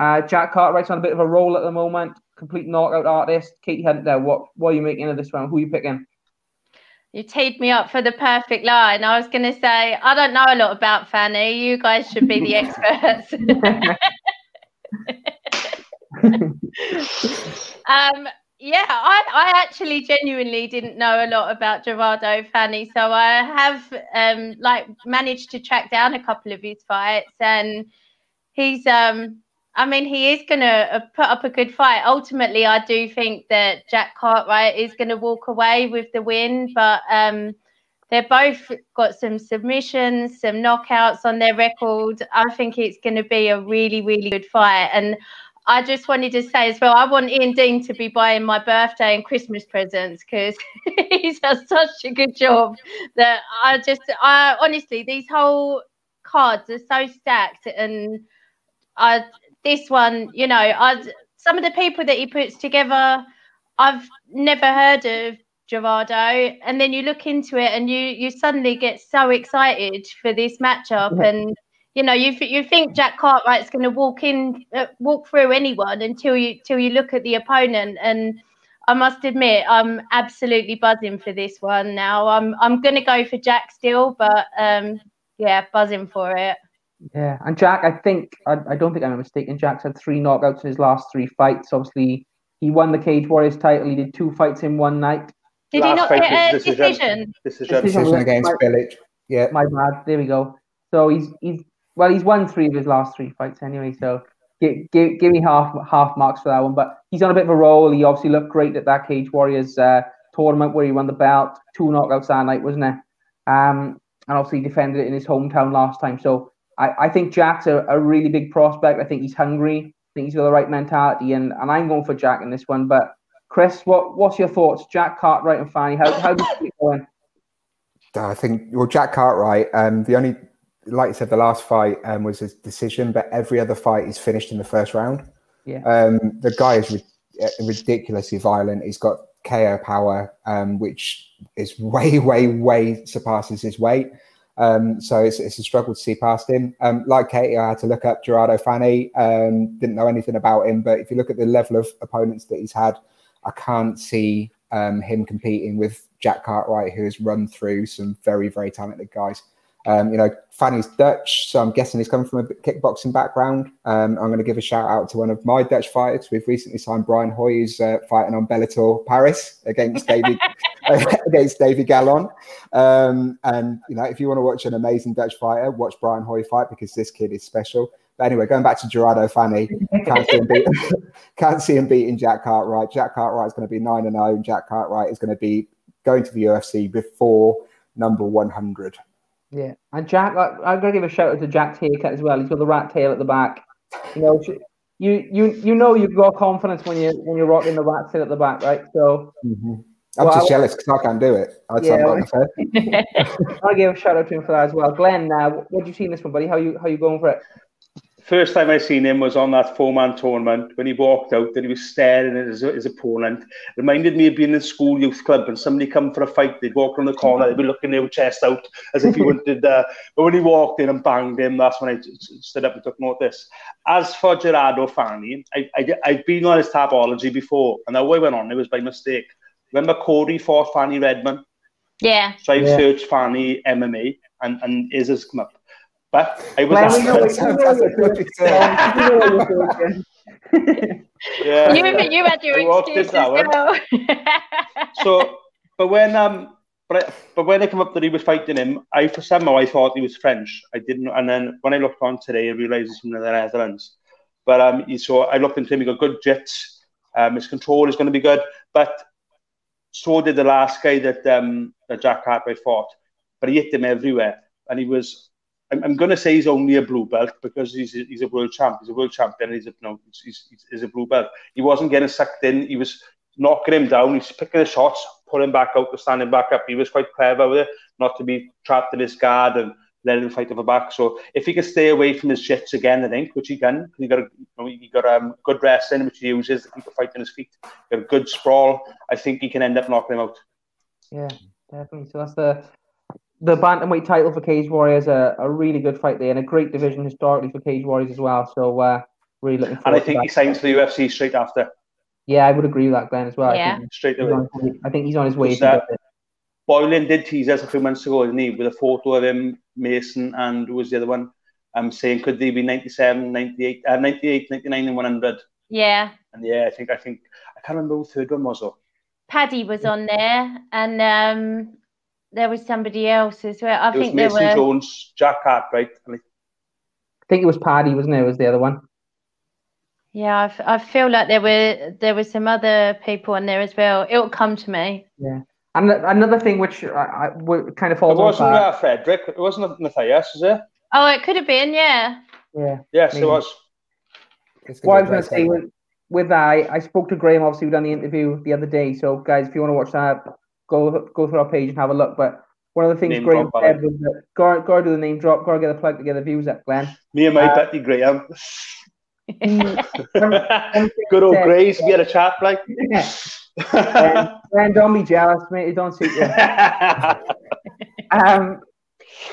Uh, Jack Cartwright's on a bit of a roll at the moment, complete knockout artist. Katie Hunter, what what are you making of this one? Who are you picking? You teed me up for the perfect line. I was going to say, I don't know a lot about Fanny. You guys should be the experts. um, yeah, I, I actually genuinely didn't know a lot about Gerardo Fanny, so I have um, like managed to track down a couple of his fights, and he's um, I mean, he is going to uh, put up a good fight. Ultimately, I do think that Jack Cartwright is going to walk away with the win, but um, they're both got some submissions, some knockouts on their record. I think it's going to be a really, really good fight, and I just wanted to say as well, I want Ian Dean to be buying my birthday and Christmas presents because he does such a good job that I just, I honestly, these whole cards are so stacked, and I, this one, you know, I, some of the people that he puts together, I've never heard of Gerardo, and then you look into it and you you suddenly get so excited for this matchup and you know, you you think Jack Cartwright's going to walk in, uh, walk through anyone until you till you look at the opponent. And I must admit, I'm absolutely buzzing for this one. Now, I'm I'm going to go for Jack still, but um, yeah, buzzing for it. Yeah, and Jack, I think I, I don't think I'm mistaken. Jack's had three knockouts in his last three fights. Obviously, he won the Cage Warriors title. He did two fights in one night. Did last he not get a decision? Decision, decision. decision against Village. Yeah, my bad. There we go. So he's he's well, he's won three of his last three fights anyway. So give, give, give me half half marks for that one. But he's on a bit of a roll. He obviously looked great at that Cage Warriors uh, tournament where he won the belt, two knockouts that night, wasn't it? Um, and obviously defended it in his hometown last time. So I, I think Jack's a, a really big prospect. I think he's hungry. I think he's got the right mentality, and, and I'm going for Jack in this one. But Chris, what what's your thoughts? Jack Cartwright and Fanny, how how do you keep going? I think well, Jack Cartwright. Um, the only like you said, the last fight um, was a decision, but every other fight is finished in the first round. Yeah. Um, the guy is ri- uh, ridiculously violent. He's got KO power, um, which is way, way, way surpasses his weight. Um, so it's, it's a struggle to see past him. Um, like Katie, I had to look up Gerardo Fanny. Um, didn't know anything about him, but if you look at the level of opponents that he's had, I can't see um, him competing with Jack Cartwright, who has run through some very, very talented guys. Um, you know, Fanny's Dutch, so I'm guessing he's coming from a kickboxing background. Um, I'm going to give a shout out to one of my Dutch fighters. We've recently signed Brian Hoy, who's uh, fighting on Bellator Paris against David against David Gallon. Um, and you know, if you want to watch an amazing Dutch fighter, watch Brian Hoy fight because this kid is special. But anyway, going back to Gerardo Fanny, can't see him, beat, can't see him beating Jack Cartwright. Jack Cartwright is going to be nine and zero. Jack Cartwright is going to be going to the UFC before number one hundred. Yeah, and Jack, I, I'm gonna give a shout out to Jack's haircut as well. He's got the rat tail at the back. You know, you you you know you've got confidence when you when you're rocking the rat tail at the back, right? So mm-hmm. I'm Well, just jealous because I can't do it. I'd Yeah, I'll give a shout out to him for that as well. Glenn, uh, what do you see in this one, buddy? How you how you going for it? First time I seen him was on that four-man tournament when he walked out and he was staring at his, his opponent. Reminded me of being in school youth club and somebody come for a fight. They'd walk around the corner, they'd be looking their chest out as if he wanted. Uh, but when he walked in and banged him, that's when I t- t- stood up and took notice. As for Gerardo Fanny, I, I, I've been on his tapology before, and that way went on. It was by mistake. Remember Cody fought Fanny Redmond? Yeah. So I've Yeah. searched Fanny MMA, and and his has come up. But I was Glenn, we know, asked, we know what you're doing. Glenn, we know you're yeah. You, you had your I excuses, that so, but when um, but I, but when I come up that he was fighting him, I for somehow I thought he was French. I didn't, and then when I looked on today, I realised he's from the Netherlands. But um, he, so I looked into him. He got good jits. Um, his control is going to be good, but so did the last guy that um that Jack Cartwright fought. But he hit him everywhere, and he was. I'm, I'm going to say he's only a blue belt because he's a, he's a world champ. He's a world champion. He's a no, he's, he's, he's a blue belt. He wasn't getting sucked in. He was knocking him down. He's picking the shots, pulling back out, standing back up. He was quite clever with it, not to be trapped in his guard and letting him fight the back. So if he can stay away from his shits again, I think, which he can, he got a, you know, he got um, good wrestling, which he uses to keep the fight on his feet. Got a good sprawl. I think he can end up knocking him out. Yeah, definitely. So that's the the bantamweight title for Cage Warriors. A, a really good fight there, and a great division historically for Cage Warriors as well. So uh, really looking And forward. I think to he that. signs for the UFC straight after. Yeah, I would agree with that, Glenn, as well. I Yeah. think Straight he's away. on his way- I think he's on his way. Who's to that? get. Boylan did tease us a few months ago, didn't he, with a photo of him, Mason, and who was the other one? I'm saying could they be 97, 98, uh, 98, 99, and 100? yeah. And yeah, I think I think I can't remember who the third one was though. Paddy was on there, and um, there was somebody else as well. I It was think there Mason were. Jones, Jack Cartwright, and I I think it was Paddy, wasn't it? Was the other one? Yeah, I, f- I feel like there were there were some other people on there as well. It'll come to me. Yeah, and another thing which I, I would kind of It falls on wasn't that. uh, Frederick. It wasn't Matthias, is it? Oh, it could have been, yeah. Yeah. Yes, Maybe. it was. What I was going to say with, with that, I, I spoke to Graham. Obviously, we done the interview the other day. So, guys, if you want to watch that, go go through our page and have a look. But one of the things Name Graham said was that go go do the name drop, go get the plug to get the views up, Glenn. Me and my Uh, Betty Graham. He, one- one thing Good old Grace, we had a chat like. Glenn, Glenn, don't be jealous, mate. It don't suit you. Um,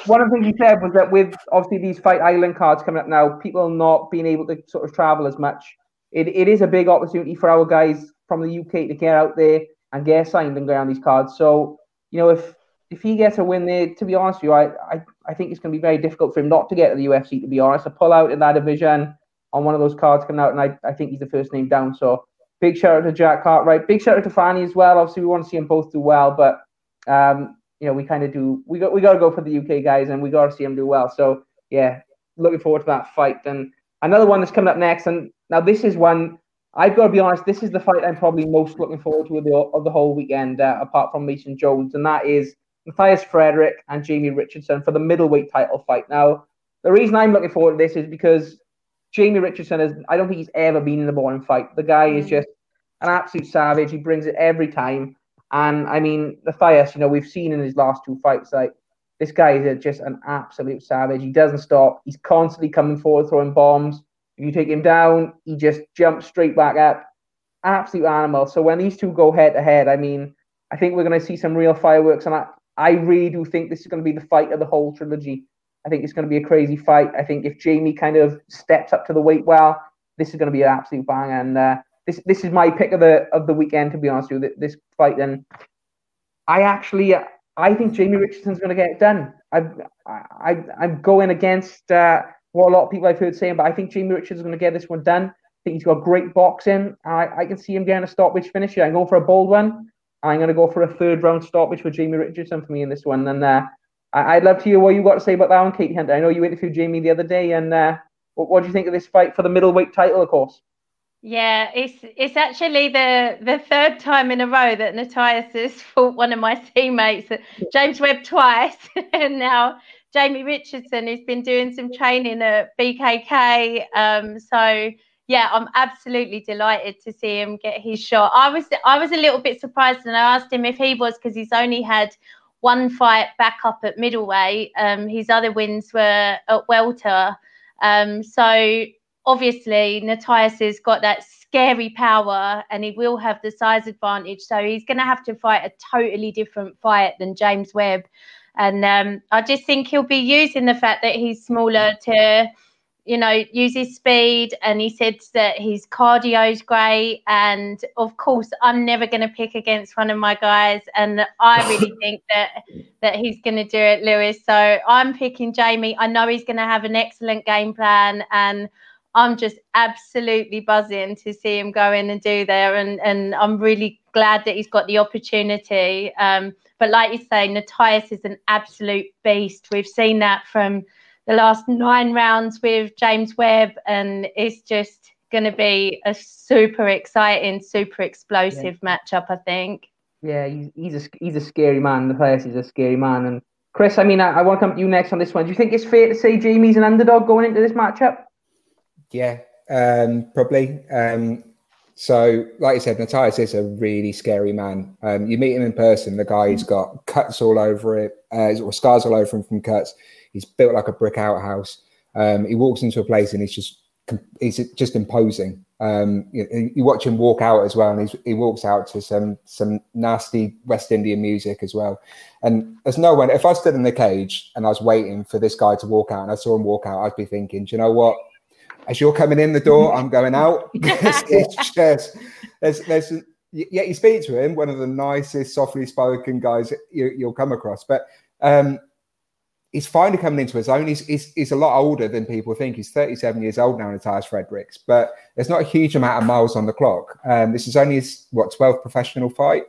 one of the things he said was that with obviously these Fight Island cards coming up now, people not being able to sort of travel as much, it, it is a big opportunity for our guys from the UK to get out there and get signed and go on these cards. So, you know, if if he gets a win there, to be honest with you, I, I, I think it's going to be very difficult for him not to get to the UFC, to be honest. To pull out in that division on one of those cards coming out, and I, I think he's the first name down. So, big shout out to Jack Cartwright. Big shout out to Fanny as well. Obviously, we want to see them both do well, but um, you know, we kind of do. We got we got to go for the UK guys, and we got to see them do well. So yeah, looking forward to that fight. And another one that's coming up next. And now this is one I've got to be honest. This is the fight I'm probably most looking forward to of the, of the whole weekend, uh, apart from Mason Jones, and that is Matthias Frederick and Jamie Richardson for the middleweight title fight. Now, the reason I'm looking forward to this is because Jamie Richardson is. I don't think he's ever been in a boring fight. The guy is mm. just an absolute savage. He brings it every time. And I mean, Matthias, you know, we've seen in his last two fights, like this guy is just an absolute savage. He doesn't stop. He's constantly coming forward, throwing bombs. You take him down, he just jumps straight back up. Absolute animal. So when these two go head to head, I mean, I think we're going to see some real fireworks. And I, I really do think this is going to be the fight of the whole trilogy. I think it's going to be a crazy fight. I think if Jamie kind of steps up to the weight well, this is going to be an absolute bang. And uh, this this is my pick of the of the weekend. To be honest with you, this fight. And I actually I think Jamie Richardson's going to get it done. I I I'm going against uh, what a lot of people I've heard saying, but I think Jamie Richards is going to get this one done. I think he's got great boxing. I, I can see him getting a stoppage finish here. I'm going for a bold one. I'm going to go for a third round stoppage for Jamie Richardson for me in this one. And uh, I, would love to hear what you got to say about that one, Katie Hunter. I know you interviewed Jamie the other day, and uh, what, what do you think of this fight for the middleweight title, of course? Yeah, it's it's actually the the third time in a row that Matthias has fought one of my teammates, James Webb twice, and now Jamie Richardson, who's been doing some training at BKK. Um, so yeah, I'm absolutely delighted to see him get his shot. I was I was a little bit surprised, and I asked him if he was because he's only had one fight back up at middleweight. Um, his other wins were at welter. Um, so obviously, Matthias has got that scary power, and he will have the size advantage. So he's going to have to fight a totally different fight than James Webb. And um, I just think he'll be using the fact that he's smaller to, you know, use his speed. And he said that his cardio is great. And of course, I'm never going to pick against one of my guys. And I really think that that he's going to do it, Lewis. So I'm picking Jamie. I know he's going to have an excellent game plan. And I'm just absolutely buzzing to see him go in and do there. And, and I'm really glad that he's got the opportunity. Um, but like you say, Matthias is an absolute beast. We've seen that from the last nine rounds with James Webb, and it's just going to be a super exciting, super explosive yeah. matchup, I think. Yeah, he's, he's a he's a scary man. Matthias is a scary man, and Chris, I mean, I, I want to come to you next on this one. Do you think it's fair to say Jamie's an underdog going into this matchup? Yeah, um, probably. Um, so, like you said, Matthias is a really scary man. Um, you meet him in person, the guy's got cuts all over it, uh, or scars all over him from cuts. He's built like a brick outhouse. Um, he walks into a place and he's just he's just imposing. Um, you, you, watch him walk out as well, and he walks out to some some nasty West Indian music as well. And there's no one. If I stood in the cage and I was waiting for this guy to walk out, and I saw him walk out, I'd be thinking, do you know what? As you're coming in the door, I'm going out. it's just there's there's yet you speak to him, one of the nicest, softly spoken guys you, will come across. But um, he's finally coming into his own. He's, he's, he's a lot older than people think. He's 37 years old now, Matthias Fredericks, but there's not a huge amount of miles on the clock. Um, this is only his what 12th professional fight.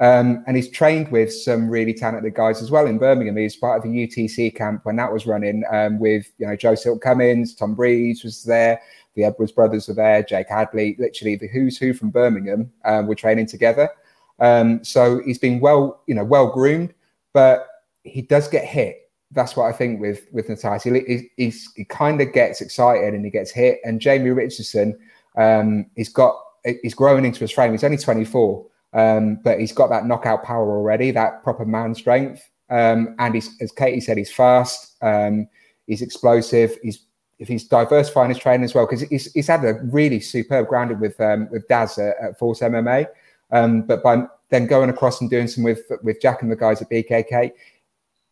Um, and he's trained with some really talented guys as well in Birmingham. He's part of the UTC camp when that was running um, with, you know, Joe Silk Cummins, Tom Breese was there, the Edwards brothers were there, Jake Hadley, literally the who's who from Birmingham um, were training together. Um, so he's been well, you know, well groomed, but he does get hit. That's what I think with with Matthias. He, he's, he kind of gets excited and he gets hit. And Jamie Richardson, um, he's got he's growing into his frame. He's only 24. Um, but he's got that knockout power already, that proper man strength. Um, and he's, as Katie said, he's fast, um, he's explosive, he's if he's diversifying his training as well, because he's, he's had a really superb grounding with um, with Daz at, at Force MMA. Um, but by then going across and doing some with with Jack and the guys at BKK,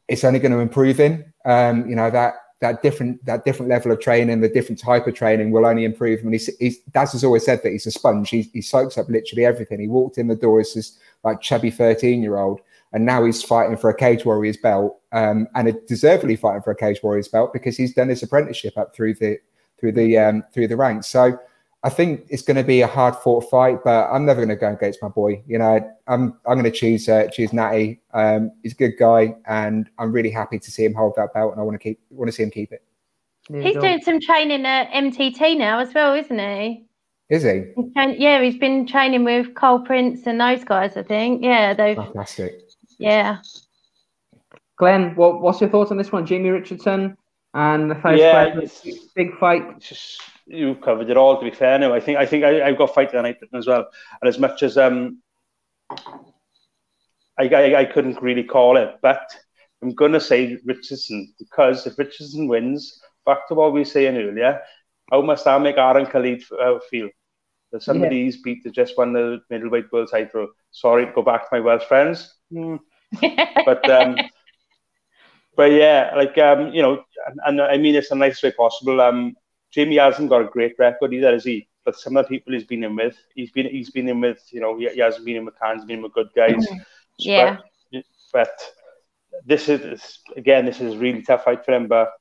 it's only going to improve him. Um, you know that that different that different level of training, the different type of training will only improve him. And he's, he's Daz has always said that he's a sponge. He, he soaks up literally everything. He walked in the door as this like chubby thirteen year old, and now he's fighting for a cage warriors belt, um, and a deservedly fighting for a cage warriors belt because he's done his apprenticeship up through the through the um, through the ranks. So I think it's going to be a hard fought fight, but I'm never going to go against my boy. You know, I'm I'm going to choose uh, choose Natty. Um, he's a good guy, and I'm really happy to see him hold that belt, and I want to keep want to see him keep it. He's doing some training at MTT now as well, isn't he? Is he? He's yeah, he's been training with Cole Prince and those guys. I think. Yeah, they've. Fantastic. Yeah. Glenn, what, what's your thoughts on this one? Jamie Richardson and the first Yeah, fight, big fight. Just you've covered it all. To be fair, now I think I think I, I've got fight tonight as well. And as much as um, I, I I couldn't really call it, but I'm gonna say Richardson because if Richardson wins, back to what we were saying earlier, how must that make Aaron Khalid uh, feel? That some Yeah. beat that just won the middleweight world title. Sorry to go back to my Welsh friends. Hmm. but um, but yeah, like um, you know, and, and I mean it's the nicest way possible. Um, Jamie hasn't got a great record either, has he? But some of the people he's been in with, he's been he's been in with, you know, he, he hasn't been in with cans, been in with good guys. Mm-hmm. Yeah. But, but this is again, this is a really tough fight for him. But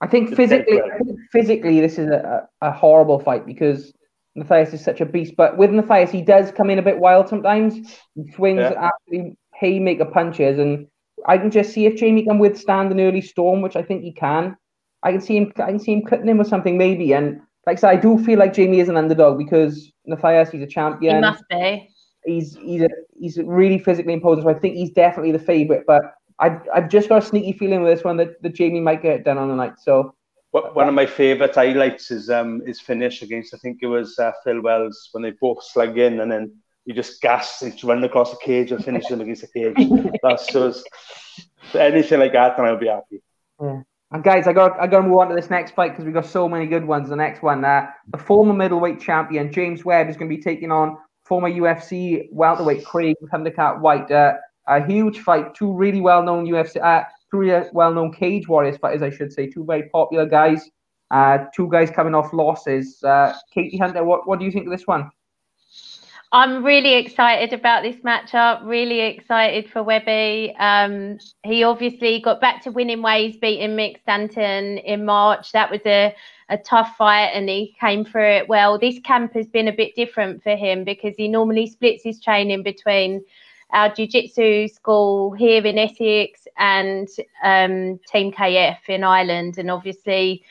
I think physically, well. I think physically, this is a, a a horrible fight because Matthias is such a beast. But with Matthias, he does come in a bit wild sometimes. He swings Yeah. absolutely haymaker punches, and I can just see if Jamie can withstand an early storm, which I think he can. I can see him. I can see him cutting him or something maybe. And like I said, I do feel like Jamie is an underdog because Matthias, he's a champion. he champion. must be. He's he's a, he's really physically imposing. So I think he's definitely the favorite. But I've I've just got a sneaky feeling with this one that, that Jamie might get it done on the night. So. One of my favourite highlights is um his finish against I think it was uh, Phil Wells when they both slug in and then he just gassed and run across the cage and finish them against the cage. That's just anything like that, and I'll be happy. And guys, I got I got to move on to this next fight because we've got so many good ones. The next one, uh, the former middleweight champion James Webb is going to be taking on former UFC welterweight Craig Thundercat White. Uh, a huge fight. Two really well-known UFC, uh, two really well-known cage warriors fighters, I should say. Two very popular guys. Uh, two guys coming off losses. Uh, Katie Hunter, what what do you think of this one? I'm really excited about this matchup. Really excited for Webby. Um, he obviously got back to winning ways, beating Mick Stanton in March. That was a, a tough fight, and he came through it well. This camp has been a bit different for him because he normally splits his training between our jiu-jitsu school here in Essex and um, Team KF in Ireland, and obviously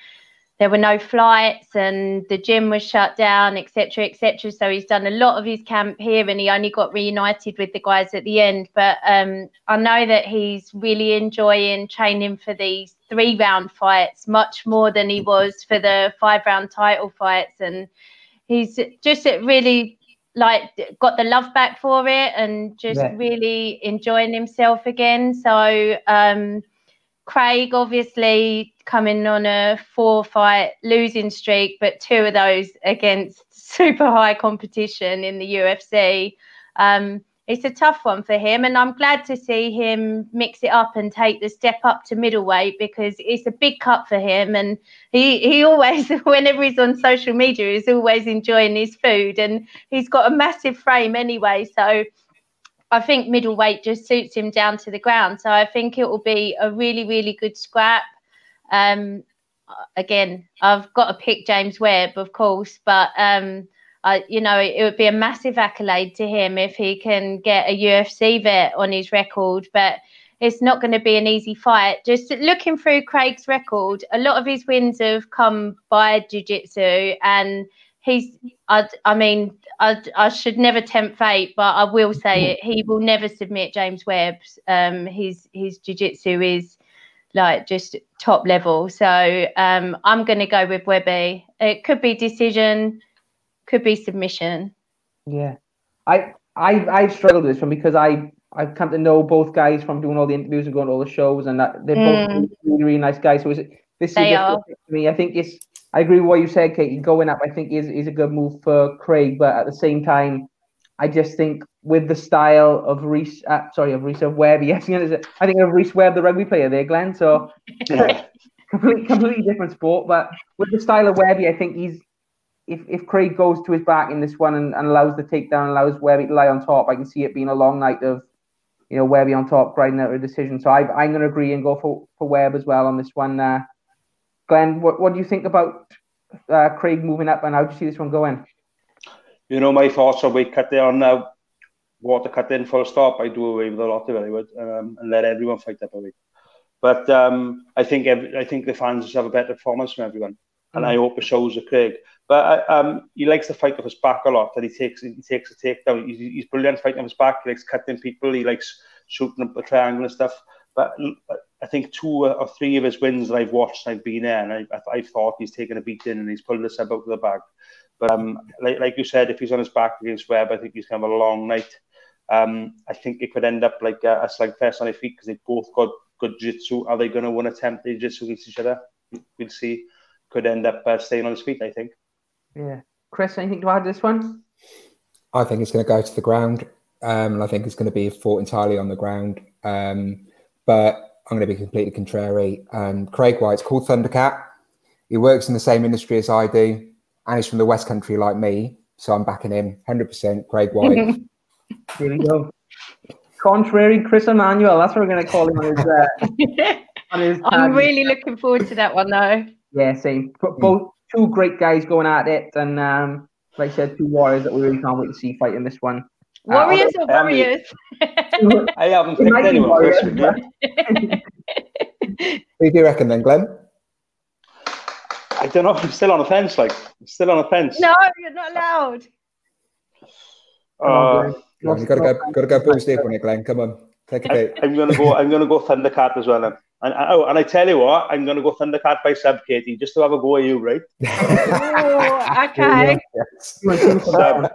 there were no flights and the gym was shut down, etc., etc. So he's done a lot of his camp here, and he only got reunited with the guys at the end. But um, I know that he's really enjoying training for these three-round fights much more than he was for the five-round title fights, and he's just really like got the love back for it and just Yeah. really enjoying himself again. So. Um, Craig obviously coming on a four fight losing streak, but two of those against super high competition in the UFC. Um, it's a tough one for him, and I'm glad to see him mix it up and take the step up to middleweight because it's a big cut for him. And he he always, whenever he's on social media, is always enjoying his food, and he's got a massive frame anyway. So I think middleweight just suits him down to the ground. So I think it will be a really, really good scrap. Um, again, I've got to pick James Webb, of course, but um, I, you know, it, would be a massive accolade to him if he can get a UFC vet on his record. But it's not going to be an easy fight. Just looking through Craig's record, a lot of his wins have come by jiu-jitsu and he's I, I mean I, I should never tempt fate but I will say it he will never submit James Webb um his his jiu-jitsu is like just top level so um I'm going to go with Webby it could be decision could be submission Yeah, I I I've struggled with this one because I I've come to know both guys from doing all the interviews and going to all the shows, and that they're both Mm. really, really nice guys. So this is They difficult are. for me. I think it's. I agree with what you said, Katie. Going up, I think is is a good move for Craig, but at the same time, I just think with the style of Rhys, uh, sorry, of Rhys of Webb, yes, I think of Rhys Webb, the rugby player there, Glenn. So completely, completely different sport. But with the style of Webby, I think he's if, if Craig goes to his back in this one and, and allows the takedown, allows Webby to lie on top, I can see it being a long night of you know Webby on top, grinding out a decision. So I, I'm going to agree and go for, for Webb as well on this one. Uh, Glenn, what, what do you think about uh, Craig moving up, and how do you see this one going? You know, my thoughts are we cut there on now. Water cut in full stop. I do away with a lot of it, I would, um, and let everyone fight up a weight. But um, I think every, I think the fans just have a better performance from everyone, and I hope it shows with Craig. But uh, um, he likes to fight off his back a lot. That he takes he takes a takedown. He's, he's brilliant fighting off his back. He likes cutting people. He likes shooting up a triangle and stuff. But I think two or three of his wins that I've watched, I've been there, and I, I've thought he's taken a beating and he's pulled the sub out of the bag. But um, like, like you said, if he's on his back against Webb, I think he's going to have a long night. Um, I think it could end up like a, a slugfest on their feet because they both got good jiu-jitsu. Are they going to want to attempt the jiu-jitsu against each other? We'll see. Could end up uh, staying on his feet, I think. Yeah. Chris, anything to add to this one? I think it's going to go to the ground. Um, and I think it's going to be fought entirely on the ground. Um, but I'm going to be completely contrary. Um, Craig White's called Thundercat. He works in the same industry as I do, and he's from the West Country like me. So I'm backing him 100%. Craig White. Here we go. Contrary Chris Emmanuel. That's what we're going to call him on his. Uh, on his I'm really looking forward to that one, though. Yeah, same. But both two great guys going at it, and um, like I said, two warriors that we really can't wait to see fight in this one. Warriors uh, or warriors? I haven't picked anyone. Who do you reckon then, Glenn? I don't know. I'm still on a fence. Like, I'm still on a fence. No, you're not allowed. Uh, you got to go. Got to go balls deep on it, Glenn. Come on, take a beat. I'm gonna go. I'm gonna go Thundercat as well. Then. And oh, and I tell you what, I'm gonna go Thundercat by sub, Katie, just to have a go at you, right? oh, okay. so,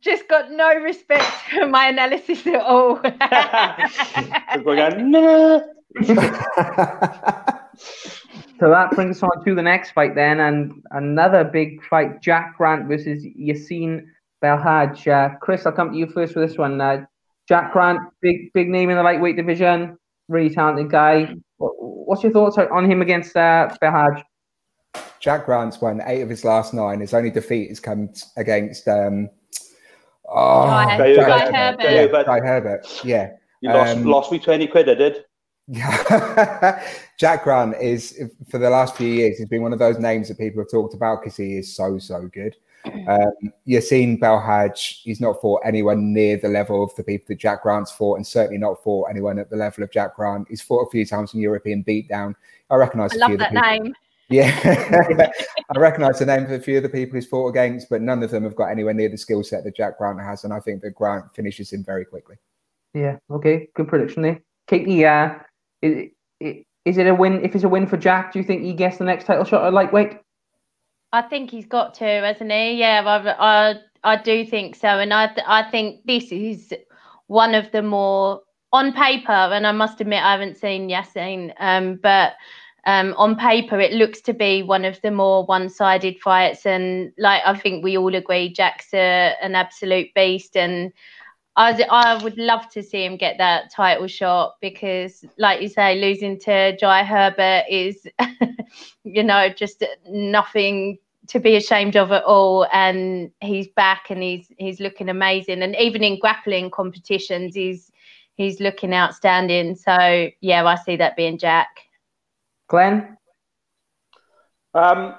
just got no respect for my analysis at all. going on, no. so that brings us on to the next fight then, and another big fight: Jack Grant versus Yassine Belhaj. Uh, Chris, I'll come to you first for this one. Uh, Jack Grant, big big name in the lightweight division, really talented guy. What's your thoughts on him against uh, Belhaj? Jack Grant's won eight of his last nine. His only defeat has come against um, oh, Guy, Guy, Herbert. Yeah, Guy Herbert. Yeah. You lost, um, lost me 20 quid, I did. Jack Grant is, for the last few years, he's been one of those names that people have talked about because he is so, so good. Um, Yassine Belhaj, he's not fought anyone near the level of the people that Jack Grant's fought, and certainly not fought anyone at the level of Jack Grant. He's fought a few times in European beatdown. I recognise I love that name. Yeah, I recognise the name of a few of the people he's fought against, but none of them have got anywhere near the skill set that Jack Grant has, and I think that Grant finishes him very quickly. Yeah. Okay. Good prediction there, Katie. Uh, is, is it a win? If it's a win for Jack, do you think he gets the next title shot at lightweight? I think he's got to, hasn't he? Yeah, I, I, I do think so, and I, I think this is one of the more on paper, and I must admit I haven't seen Yassine, um, but um, on paper it looks to be one of the more one-sided fights, and like I think we all agree, Jack's a, an absolute beast, and I, I would love to see him get that title shot because, like you say, losing to Jai Herbert is, you know, just nothing to be ashamed of at all. And he's back and he's he's looking amazing. And even in grappling competitions, he's he's looking outstanding. So yeah, I see that being Jack. Glenn. Um,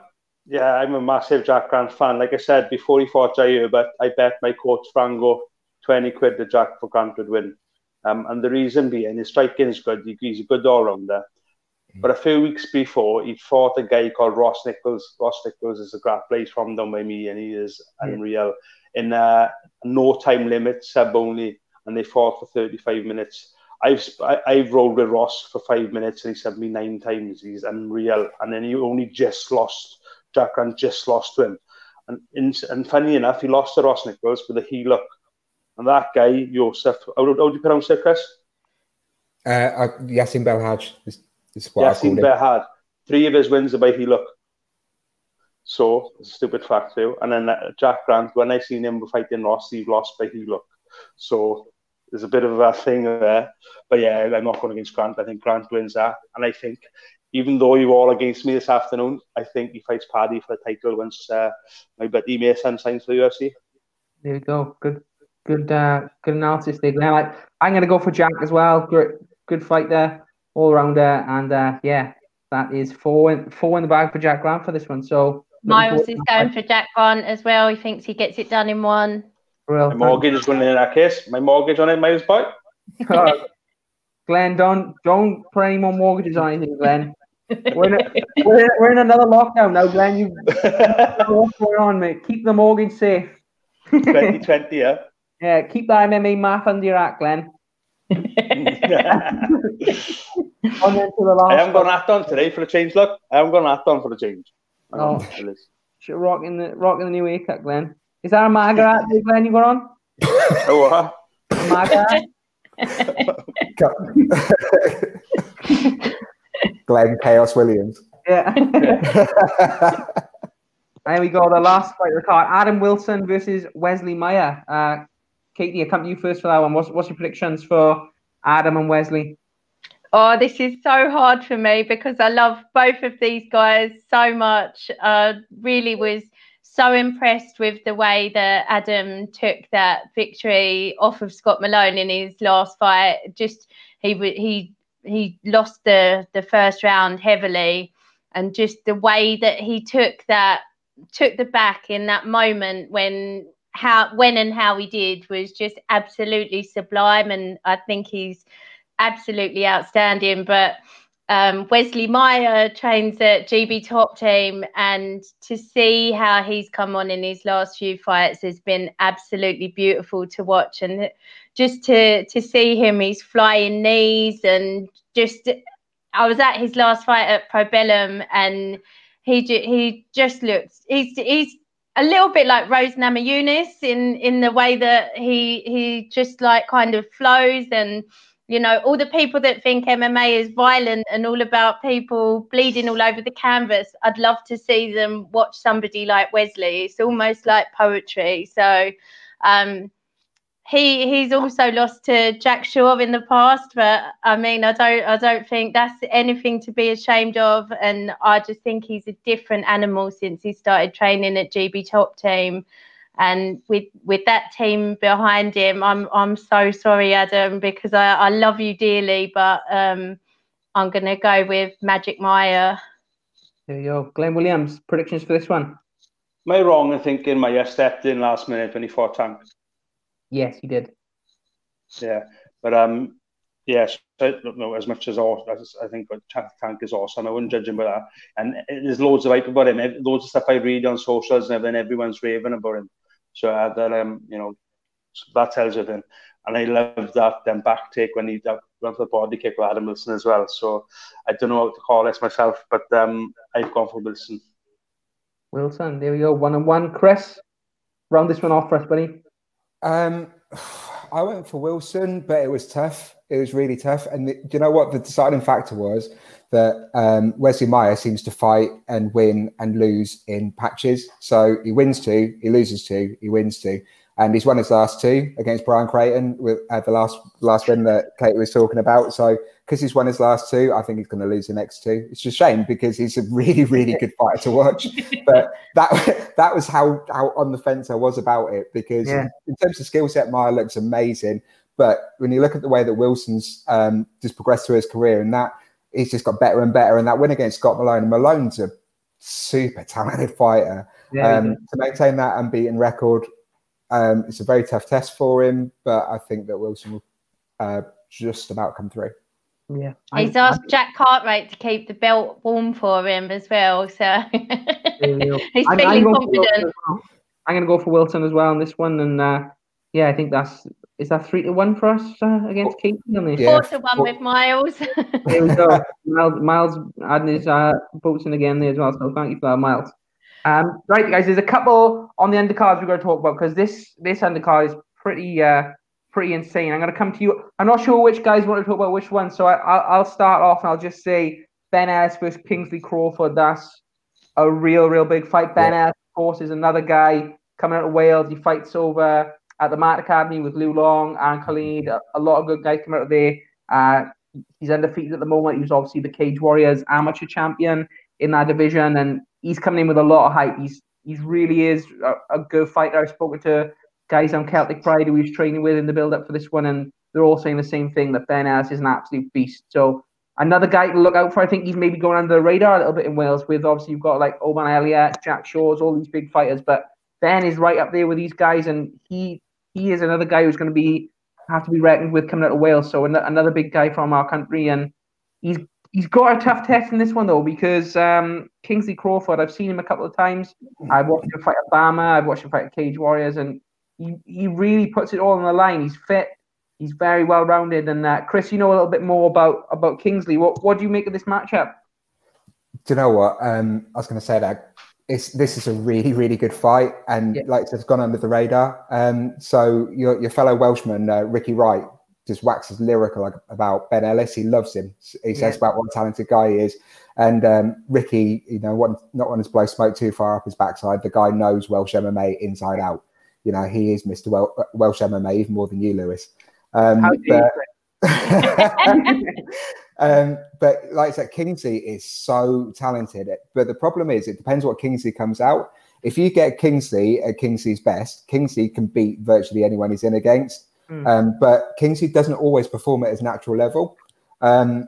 yeah, I'm a massive Jack Grant fan. Like I said before, he fought Jai but I bet my coach Frango 20 quid that Jack for Grant would win. Um, and the reason being, his striking is good. He's a good all rounder. But a few weeks before, he fought a guy called Ross Nichols. Ross Nichols is a grappler. He's from down by me, and he is unreal. In uh, no time limit, sub only, and they fought for 35 minutes. I've I've rolled with Ross for five minutes, and he subbed me nine times. He's unreal. And then he only just lost. Jack Grant just lost to him. And, in, and funny enough, he lost to Ross Nichols with a heel hook. And that guy, Joseph, how, how do you pronounce it, Chris? Uh, uh, Yassine Belhaj is, is what Belhaj. Three of his wins are by heel hook. So, it's a stupid fact too. And then uh, Jack Grant, when I seen him fighting Ross, he lost by heel hook. So, there's a bit of a thing there. But yeah, I'm not going against Grant. I think Grant wins that. And I think, even though you're all against me this afternoon, I think he fights Paddy for the title once uh, my buddy Mason signs for the UFC. There you go. Good good uh, good analysis there, Glenn. Like, I'm going to go for Jack as well. Good, good fight there, all around there, and uh, yeah, that is four in, four in the bag for Jack Grant for this one. So Miles is going for Jack Grant as well. He thinks he gets it done in one. Real, My mortgage is going in that case. My mortgage on it, Miles boy. Glenn, don't don't put any more mortgages on anything, Glenn. we're, in a, we're, in, we're in another lockdown now, Glenn. You what's going on, mate? Keep the mortgage safe. 2020, yeah. Yeah, keep the MMA math under your hat, Glenn. on then to the last. I haven't got an hat on today for a change. Look, I haven't got an hat on for a change. Oh, rocking the rocking the new haircut, Glenn. Is that a MAGA hat, Glenn? You got on? oh, what? A MAGA. Glenn Chaos Williams. Yeah. there we go. The last fight of the card: Adam Wilson versus Wesley Meyer. Uh, Katie, I come to you first for that one. What's what's your predictions for Adam and Wesley? Oh, this is so hard for me because I love both of these guys so much. Uh, really was so impressed with the way that Adam took that victory off of Scott Malone in his last fight. Just he he he lost the the first round heavily, and just the way that he took that took the back in that moment when how when and how he did was just absolutely sublime, and I think he's absolutely outstanding. But um, Wesley Meyer trains at GB Top Team, and to see how he's come on in his last few fights has been absolutely beautiful to watch. And just to to see him, he's flying knees, and just I was at his last fight at Probellum, and he he just looks he's he's a little bit like Rose Namajunas in in the way that he he just like kind of flows and you know, all the people that think MMA is violent and all about people bleeding all over the canvas, I'd love to see them watch somebody like Wesley. It's almost like poetry. So um, he he's also lost to Jack Shore in the past, but I mean, I don't I don't think that's anything to be ashamed of, and I just think he's a different animal since he started training at GB Top Team and with with that team behind him, I'm I'm so sorry, Adam, because I, I love you dearly, but um, I'm gonna go with Magic Meyer. There you go, Glenn Williams. Predictions for this one? Am I wrong in thinking Meyer stepped in last minute when he fought Tank? Yes, he did. Yeah, but um, yes, I don't know as much as all. I think Tank is awesome. I wouldn't judge him by that. And there's loads of hype about him. Loads of stuff I read on socials and everything. Everyone's raving about him. So uh, that um, you know, that tells you then. And I love that then back take when he that, went for the body kick with Adam Wilson as well. So I don't know how to call this myself, but um, I've gone for Wilson. Wilson, there we go, one and one. Chris, round this one off for us, buddy. Um, I went for Wilson, but it was tough. It was really tough. And the, do you know what the deciding factor was? That um, Wesley Meyer seems to fight and win and lose in patches. So he wins two, he loses two, he wins two, and he's won his last two against Brian Creighton with uh, the last last win that Kate was talking about. So because he's won his last two, I think he's going to lose the next two. It's just a shame because he's a really, really good fighter to watch. but that that was how how on the fence I was about it because yeah. in terms of skill set, Meyer looks amazing. But when you look at the way that Wilson's um, just progressed through his career and that he's just got better and better, and that win against Scott Malone, and Malone's a super talented fighter. Yeah, um, to maintain that unbeaten record, um, it's a very tough test for him. But I think that Wilson will uh, just about come through. Yeah, he's I, asked I, Jack Cartwright to keep the belt warm for him as well, so he's I'm, I'm confident. I'm going to go for Wilson as well on this one, and uh, yeah, I think that's is that three to one for us uh, against Keith? Yeah. Four to one with Miles. there we go. Miles, Miles adding his uh, votes in again there as well. So thank you for that, Miles. Um, right, guys. There's a couple on the undercards we're going to talk about because this this undercard is pretty uh, pretty insane. I'm going to come to you. I'm not sure which guys want to talk about which one, so I, will start off and I'll just say Ben Ellis versus Kingsley Crawford. That's a real, real big fight. Ben yeah. Ellis, of course, is another guy coming out of Wales. He fights over at the Mart Academy with Lou Long and Khalid. A, a lot of good guys come out of there. Uh, he's undefeated at the moment. He was obviously the Cage Warriors amateur champion in that division, and he's coming in with a lot of hype. He's he really is a, a good fighter. I've spoken to guys on Celtic Pride who he's training with in the build up for this one, and they're all saying the same thing that Ben Ellis is an absolute beast. So another guy to look out for. I think he's maybe going under the radar a little bit in Wales. With obviously you've got like Oban Elliott, Jack Shores, all these big fighters, but Ben is right up there with these guys, and he he is another guy who's going to be have to be reckoned with coming out of Wales. So another big guy from our country, and he's he's got a tough test in this one though because um, Kingsley Crawford. I've seen him a couple of times. I've watched him fight at BAMMA. I've watched him fight Cage Warriors, and he, he really puts it all on the line. He's fit. He's very well rounded. And uh, Chris, you know a little bit more about about Kingsley. What what do you make of this matchup? Do you know what? Um, I was going to say that it's this is a really really good fight, and yeah. like it's gone under the radar. Um, so your your fellow Welshman uh, Ricky Wright just waxes lyrical about Ben Ellis. He loves him. He says yeah. about what a talented guy he is. And um, Ricky, you know, one, not wanting to blow smoke too far up his backside, the guy knows Welsh MMA inside out. You know, he is Mr. Wel- Welsh MMA even more than you, Lewis. Um, but, um, but like I said, Kingsley is so talented. But the problem is, it depends what Kingsley comes out. If you get Kingsley at Kingsley's best, Kingsley can beat virtually anyone he's in against. Mm. Um, but Kingsley doesn't always perform at his natural level Um,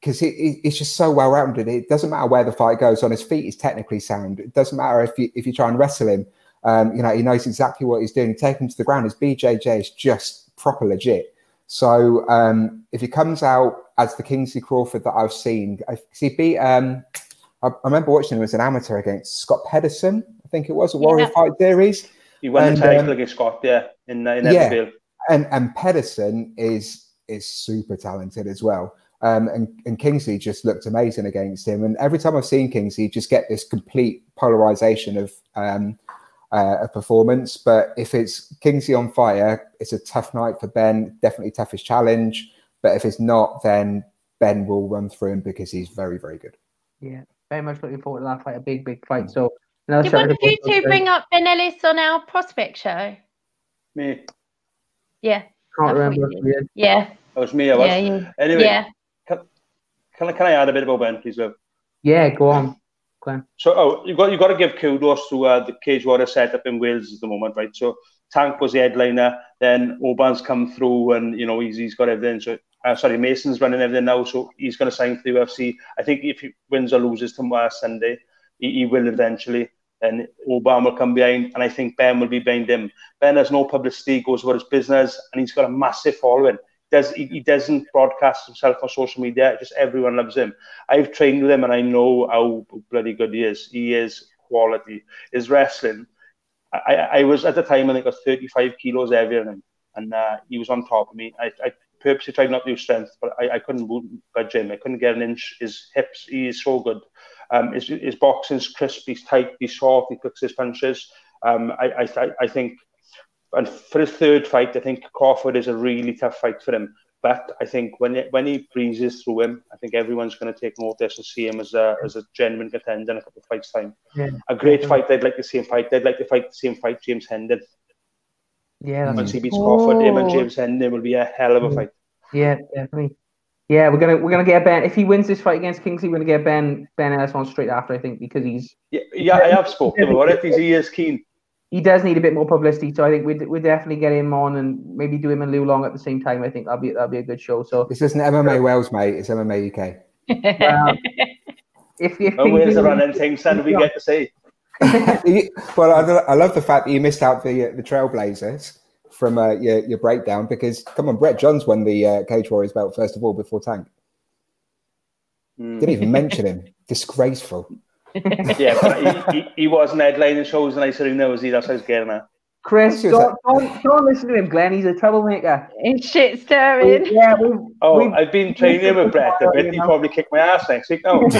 because um, he, he's just so well rounded. It doesn't matter where the fight goes. On his feet, he's technically sound. It doesn't matter if you if you try and wrestle him. Um, you know, he knows exactly what he's doing. Take him to the ground. His BJJ is just proper legit. So um, if he comes out as the Kingsley Crawford that I've seen, he beat. Um, I, I, remember watching him as an amateur against Scott Pedersen. I think it was a Warrior yeah. Fight Series. He won and, the title um, against Scott, yeah, in, in yeah. And and Pedersen is is super talented as well. Um, and, and Kingsley just looked amazing against him. And every time I've seen Kingsley, just get this complete polarization of um, uh, a performance. But if it's Kingsley on fire, it's a tough night for Ben. Definitely toughest challenge. But if it's not, then Ben will run through him because he's very, very good. Yeah, very much looking forward to that fight. A big, big fight. So, did one of you two bring up Ben Ellis on our prospect show? Me. Yeah. Can't remember. Yeah. It was me. I was. Yeah, yeah. Anyway, yeah. Can, can, I, can I add a bit about Ben, please, Liv? Yeah, go on. So oh, you got you got to give kudos to uh, the Cage Warrior setup in Wales at the moment, right? So Tank was the headliner, then Oban's come through, and you know he's he's got everything. So uh, sorry, Mason's running everything now, so he's going to sign for the UFC. I think if he wins or loses tomorrow Sunday, he, he will eventually. And Oban will come behind, and I think Ben will be behind him. Ben has no publicity, goes about his business, and he's got a massive following does he, he, doesn't broadcast himself on social media. Just everyone loves him. I've trained with him, and I know how bloody good he is. He is quality. His wrestling. I, I was at the time I think I was 35 kilos heavier than him, and uh, he was on top of me. I, I purposely tried not to use strength, but I, I couldn't budge him. I couldn't get an inch. His hips, he is so good. Um, his, his boxing's crisp. He's tight. He's short. He picks his punches. Um, I, I, I think and for his third fight, I think Crawford is a really tough fight for him. But I think when when he breezes through him, I think everyone's going to take notice and see him as a as a genuine contender in a couple of fights time. Yeah. A great fight. They'd like to see him fight. They'd like to fight the same fight James Hendon. Yeah, once he beats oh. Crawford, him and James Hendon will be a hell of a fight. Yeah, definitely. Yeah, we're gonna we're gonna get Ben. If he wins this fight against Kingsley, we're gonna get Ben Ben Ellis on straight after. I think because he's yeah, yeah. I have spoken about it. He's he is keen he does need a bit more publicity. So I think we'd, we'd definitely get him on and maybe do him and Liu Long at the same time. I think that'll be that'll be a good show. So this isn't MMA Wales, mate. It's MMA UK. well, if if oh, where's the running thing, son? We get to see. well, I, I, love the fact that you missed out the the Trailblazers from uh, your your breakdown because come on, Brett Johns won the uh, Cage Warriors belt first of all before Tank. Mm. Didn't even mention him. Disgraceful yeah, but he, he, he wasn't headlining shows and I said, who knows he? That's how he's getting at. Chris, don't, don't, don't, listen to him, Glenn. He's a troublemaker. He's shit stirring. Yeah, we've, oh, we've, I've been training him with Brett a bit. He probably kick my ass next week. No.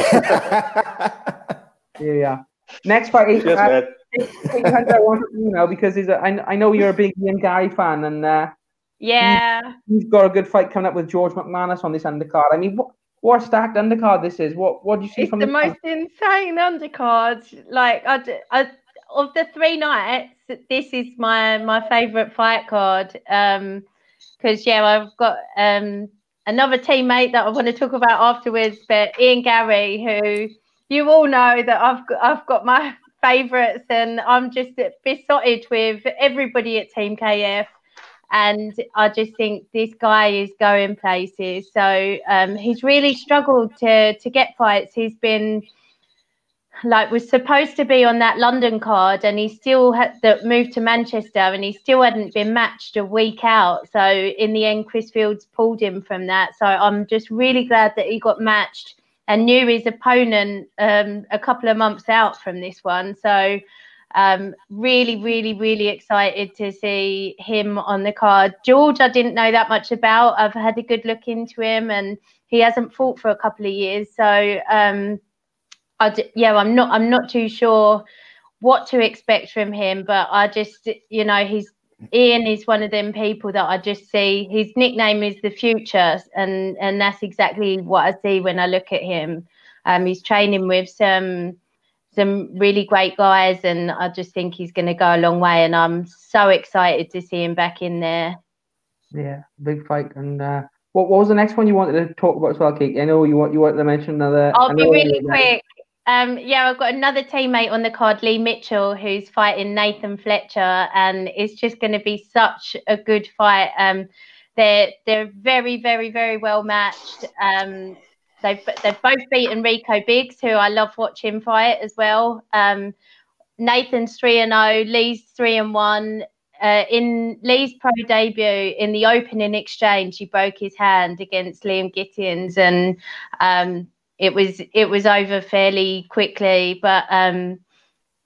yeah. Next fight, eight, uh, I want you know because he's a, I, I know you're a big Ian Garry fan and uh, yeah, he's, he's got a good fight coming up with George McManus on this undercard. I mean, what what stacked undercard this is. What what do you see it's from the, the most insane undercard? Like I, I, of the three nights, this is my my favorite fight card. Um, because yeah, I've got um another teammate that I want to talk about afterwards, but Ian Garry, who you all know that I've got, I've got my favorites, and I'm just besotted with everybody at Team KF and I just think this guy is going places. So um, he's really struggled to to get fights. He's been like was supposed to be on that London card, and he still had that moved to Manchester, and he still hadn't been matched a week out. So in the end, Chris Fields pulled him from that. So I'm just really glad that he got matched and knew his opponent um, a couple of months out from this one. So um, really, really, really excited to see him on the card. George, I didn't know that much about. I've had a good look into him, and he hasn't fought for a couple of years. So um, I d- yeah, I'm not I'm not too sure what to expect from him, but I just you know he's Ian is one of them people that I just see. His nickname is the future, and and that's exactly what I see when I look at him. Um, he's training with some some really great guys, and I just think he's going to go a long way. And I'm so excited to see him back in there. Yeah, big fight. And uh, what, what was the next one you wanted to talk about as well, Kate? I know you want you wanted to mention another. I'll be really quick. Um, yeah, I've got another teammate on the card, Lee Mitchell, who's fighting Nathan Fletcher, and it's just going to be such a good fight. Um, they're they're very, very, very well matched. Um, they've they've both beaten Rico Biggs, who I love watching fight as well. Um, Nathan's three and zero, oh, Lee's three and one. Uh, in Lee's pro debut in the opening exchange, he broke his hand against Liam Gittins, and um, it was it was over fairly quickly, but um,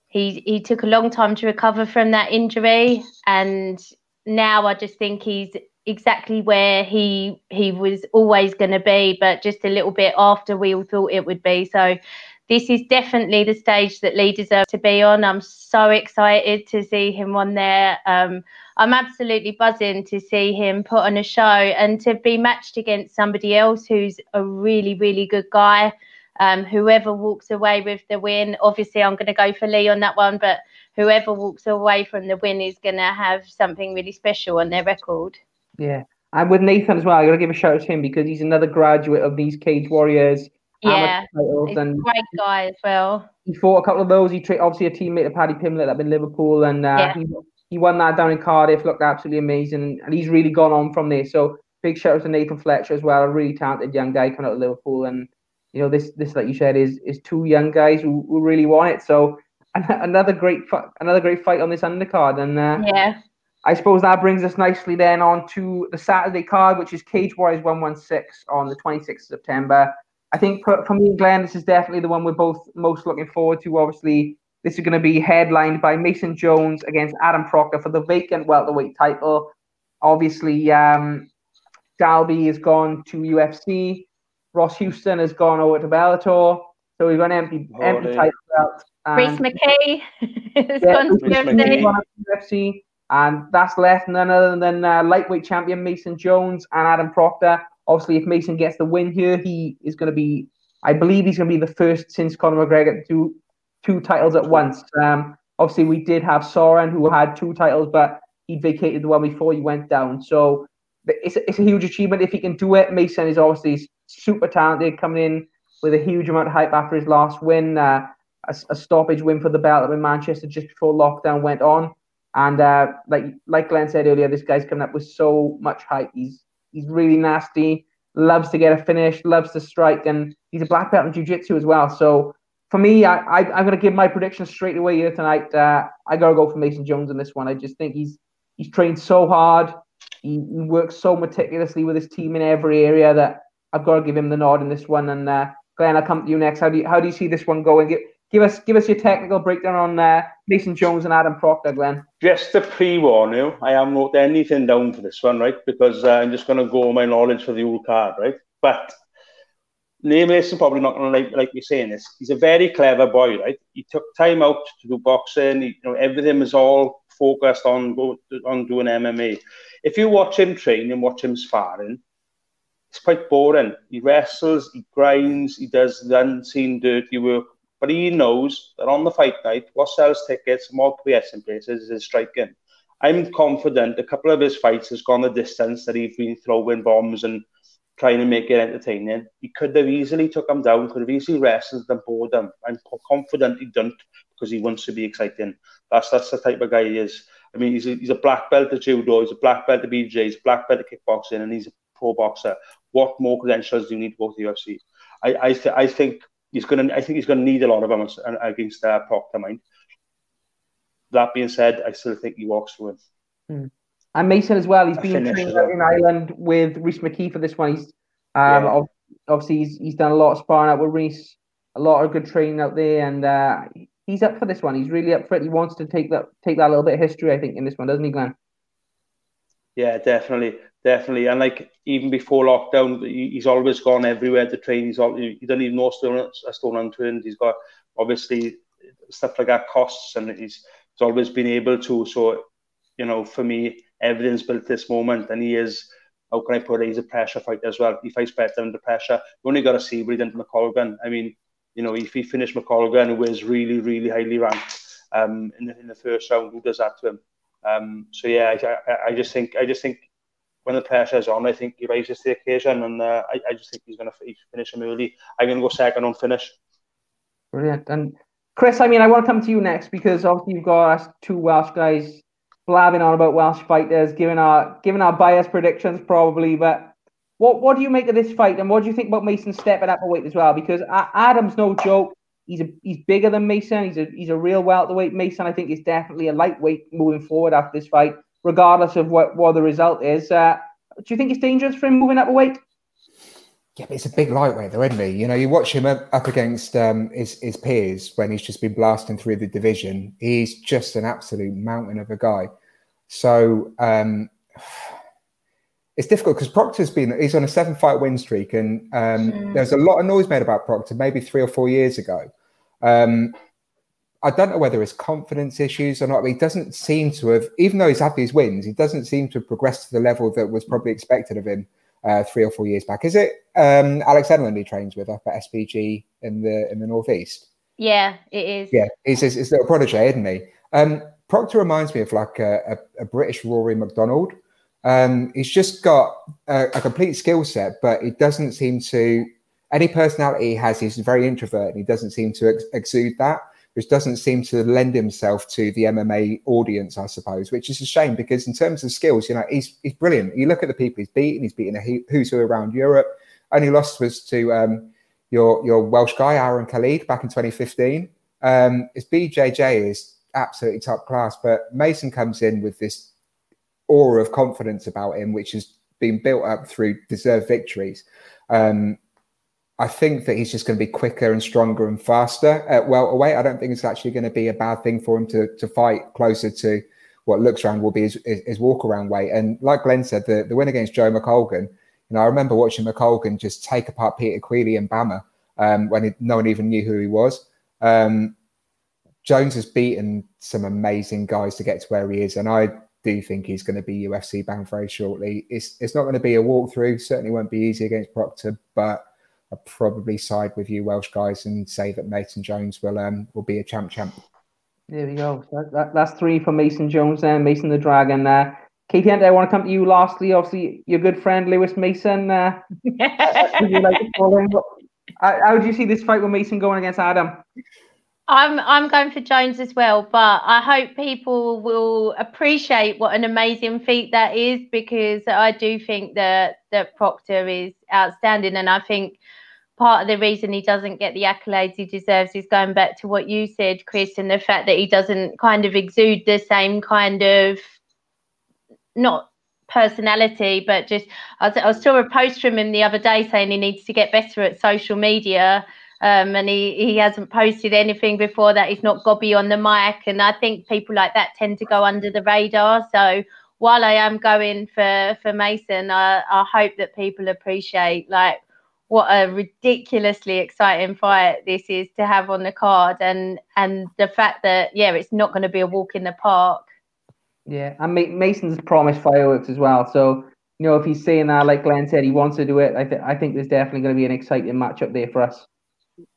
he he took a long time to recover from that injury, and now I just think he's exactly where he he was always going to be, but just a little bit after we all thought it would be. So this is definitely the stage that Lee deserves to be on. I'm so excited to see him on there. Um, I'm absolutely buzzing to see him put on a show and to be matched against somebody else who's a really, really good guy. Um, whoever walks away with the win, obviously, I'm going to go for Lee on that one, but whoever walks away from the win is going to have something really special on their record. Yeah. And with Nathan as well, I got to give a shout out to him because he's another graduate of these Cage Warriors. Yeah, he's and great guy as well. He fought a couple of those. He tra- obviously a teammate of Paddy Pimblett up in Liverpool, and uh, yeah. he he won that down in Cardiff, looked absolutely amazing, and he's really gone on from there. So big shout out to Nathan Fletcher as well, a really talented young guy coming out of Liverpool, and you know this this like you said is is two young guys who, who really want it. So another great another great fight on this undercard, and uh, yeah. I suppose that brings us nicely then on to the Saturday card, which is Cage Warriors 116 on the 26th of September. I think for, for me and Glenn, this is definitely the one we're both most looking forward to. Obviously, this is going to be headlined by Mason Jones against Adam Proctor for the vacant welterweight title. Obviously, um, Dalby has gone to UFC. Ross Houston has gone over to Bellator. So we've got an empty, empty title belt. Rhys McKee has yeah, gone to UFC. And that's left none other than uh, lightweight champion Mason Jones and Adam Proctor. Obviously, if Mason gets the win here, he is going to be, I believe he's going to be the first since Conor McGregor to two titles at once. Um, obviously, we did have Soren who had two titles, but he vacated the one before he went down. So it's a, it's a huge achievement if he can do it. Mason is obviously super talented, coming in with a huge amount of hype after his last win, uh, a, a, stoppage win for the belt in Manchester just before lockdown went on. And uh, like like Glenn said earlier, this guy's coming up with so much hype. He's he's really nasty, loves to get a finish, loves to strike, and he's a black belt in jiu-jitsu as well. So for me, I, I am to give my prediction straight away here tonight. Uh, I got to go for Mason Jones in this one. I just think he's he's trained so hard. He, he, works so meticulously with his team in every area that I've got to give him the nod in this one. And uh, Glenn, I'll come to you next. How do you how do you see this one going? Give, us give us your technical breakdown on uh, Mason Jones and Adam Proctor, Glenn. Just to pre-warn you, I haven't wrote anything down for this one, right? Because uh, I'm just going to go my knowledge for the old card, right? But Liam Mason probably not going to like, like me saying this. He's a very clever boy, right? He took time out to do boxing. He, you know, everything was all focused on on doing MMA. If you watch him train and watch him sparring, it's quite boring. He wrestles, he grinds, he does the unseen dirty work. But he knows that on the fight night, what sells tickets and what in places is striking. I'm confident a couple of his fights has gone the distance that he's been throwing bombs and trying to make it entertaining. He could have easily took him down, could have easily wrestled them, bored them. I'm confident he didn't because he wants to be exciting. That's that's the type of guy he is. I mean, he's a, he's a black belt at judo, he's a black belt at BJ, he's a black belt at kickboxing, and he's a pro boxer. What more credentials do you need to go to the UFC? I I, th- I think he's going to. I think he's going to need a lot of them against uh, Proctor. Mind. That being said, I still think he walks through. Hmm. And Mason as well. He's been training well. in Ireland with Rhys McKee for this one. He's um, yeah. obviously he's, he's done a lot of sparring out with Rhys, a lot of good training out there, and uh, he's up for this one. He's really up for it. He wants to take that take that little bit of history, I think, in this one, doesn't he, Glenn? Yeah, definitely, definitely. And like even before lockdown, he's always gone everywhere to train. He's all he doesn't even know stone a stone unturned. He's got obviously stuff like that costs, and he's he's always been able to. So, you know, for me, everything's built this moment, and he is. How can I put it? He's a pressure fighter as well. He fights better under pressure. You only got to see what he did to McColgan. I mean, you know, if he finished McColgan, who is really, really highly ranked um, in, the, in the first round, who does that to him? Um, so yeah, I, I, just think I just think when the pressure's on, I think he rises to the occasion, and uh, I, I just think he's going to finish him early. I'm going to go second on finish. Brilliant. And Chris, I mean, I want to come to you next because obviously you've got us two Welsh guys blabbing on about Welsh fighters, giving our giving our biased predictions probably, but what what do you make of this fight, and what do you think about Mason stepping up a weight as well? Because Adam's no joke. He's a, he's bigger than Mason. He's a he's a real welterweight. Mason, I think, is definitely a lightweight moving forward after this fight, regardless of what, what the result is. Uh, do you think it's dangerous for him moving up a weight? Yeah, but it's a big lightweight, though, isn't he? You know, you watch him up against um, his, his peers when he's just been blasting through the division. He's just an absolute mountain of a guy. So um, it's difficult because Proctor's been he's on a seven fight win streak, and um, mm. there's a lot of noise made about Proctor maybe three or four years ago. Um, I don't know whether it's confidence issues or not. He doesn't seem to have, even though he's had these wins, he doesn't seem to have progressed to the level that was probably expected of him uh, three or four years back. Is it um, Alex Edland he trains with up at SPG in the in the northeast? Yeah, it is. Yeah, he's his, his little protege, isn't he? Um, Proctor reminds me of like a, a, a British Rory MacDonald. Um, he's just got a, a complete skill set, but he doesn't seem to. Any personality he has, he's very introvert. And he doesn't seem to ex- exude that, which doesn't seem to lend himself to the MMA audience, I suppose. Which is a shame because in terms of skills, you know, he's he's brilliant. You look at the people he's beaten. He's beaten a who's who around Europe. Only lost was to um, your your Welsh guy Aaron Khalid back in 2015. Um, his BJJ is absolutely top class, but Mason comes in with this aura of confidence about him, which has been built up through deserved victories. Um, I think that he's just going to be quicker and stronger and faster at welterweight. I don't think it's actually going to be a bad thing for him to to fight closer to what looks around will be his, his, walk around weight. And like Glenn said, the, the win against Joe McColgan, you know, I remember watching McColgan just take apart Peter Queally and BAMMA um, when he, no one even knew who he was. Um, Jones has beaten some amazing guys to get to where he is, and I do think he's going to be UFC bound very shortly. It's it's not going to be a walkthrough. Certainly won't be easy against Proctor, but I'll probably side with you Welsh guys and say that Mason Jones will um will be a champ champ. There we go. That, that, that's three for Mason Jones and Mason the Dragon. Uh, Katie, I want to come to you lastly. Obviously, your good friend Lewis Mason. Uh, like how do you see this fight with Mason going against Adam? I'm I'm going for Jones as well, but I hope people will appreciate what an amazing feat that is because I do think that that Proctor is outstanding, and I think part of the reason he doesn't get the accolades he deserves is going back to what you said, Chris, and the fact that he doesn't kind of exude the same kind of not personality, but just I, was, I saw a post from him the other day saying he needs to get better at social media um, and he, he hasn't posted anything before that. He's not gobby on the mic. And I think people like that tend to go under the radar. So while I am going for, for Mason, I, I hope that people appreciate like what a ridiculously exciting fight this is to have on the card. And and the fact that yeah it's not going to be a walk in the park. Yeah and mason's promised fireworks as well. So you know if he's saying that like glenn said he wants to do it i, th- I think there's definitely going to be an exciting matchup there for us.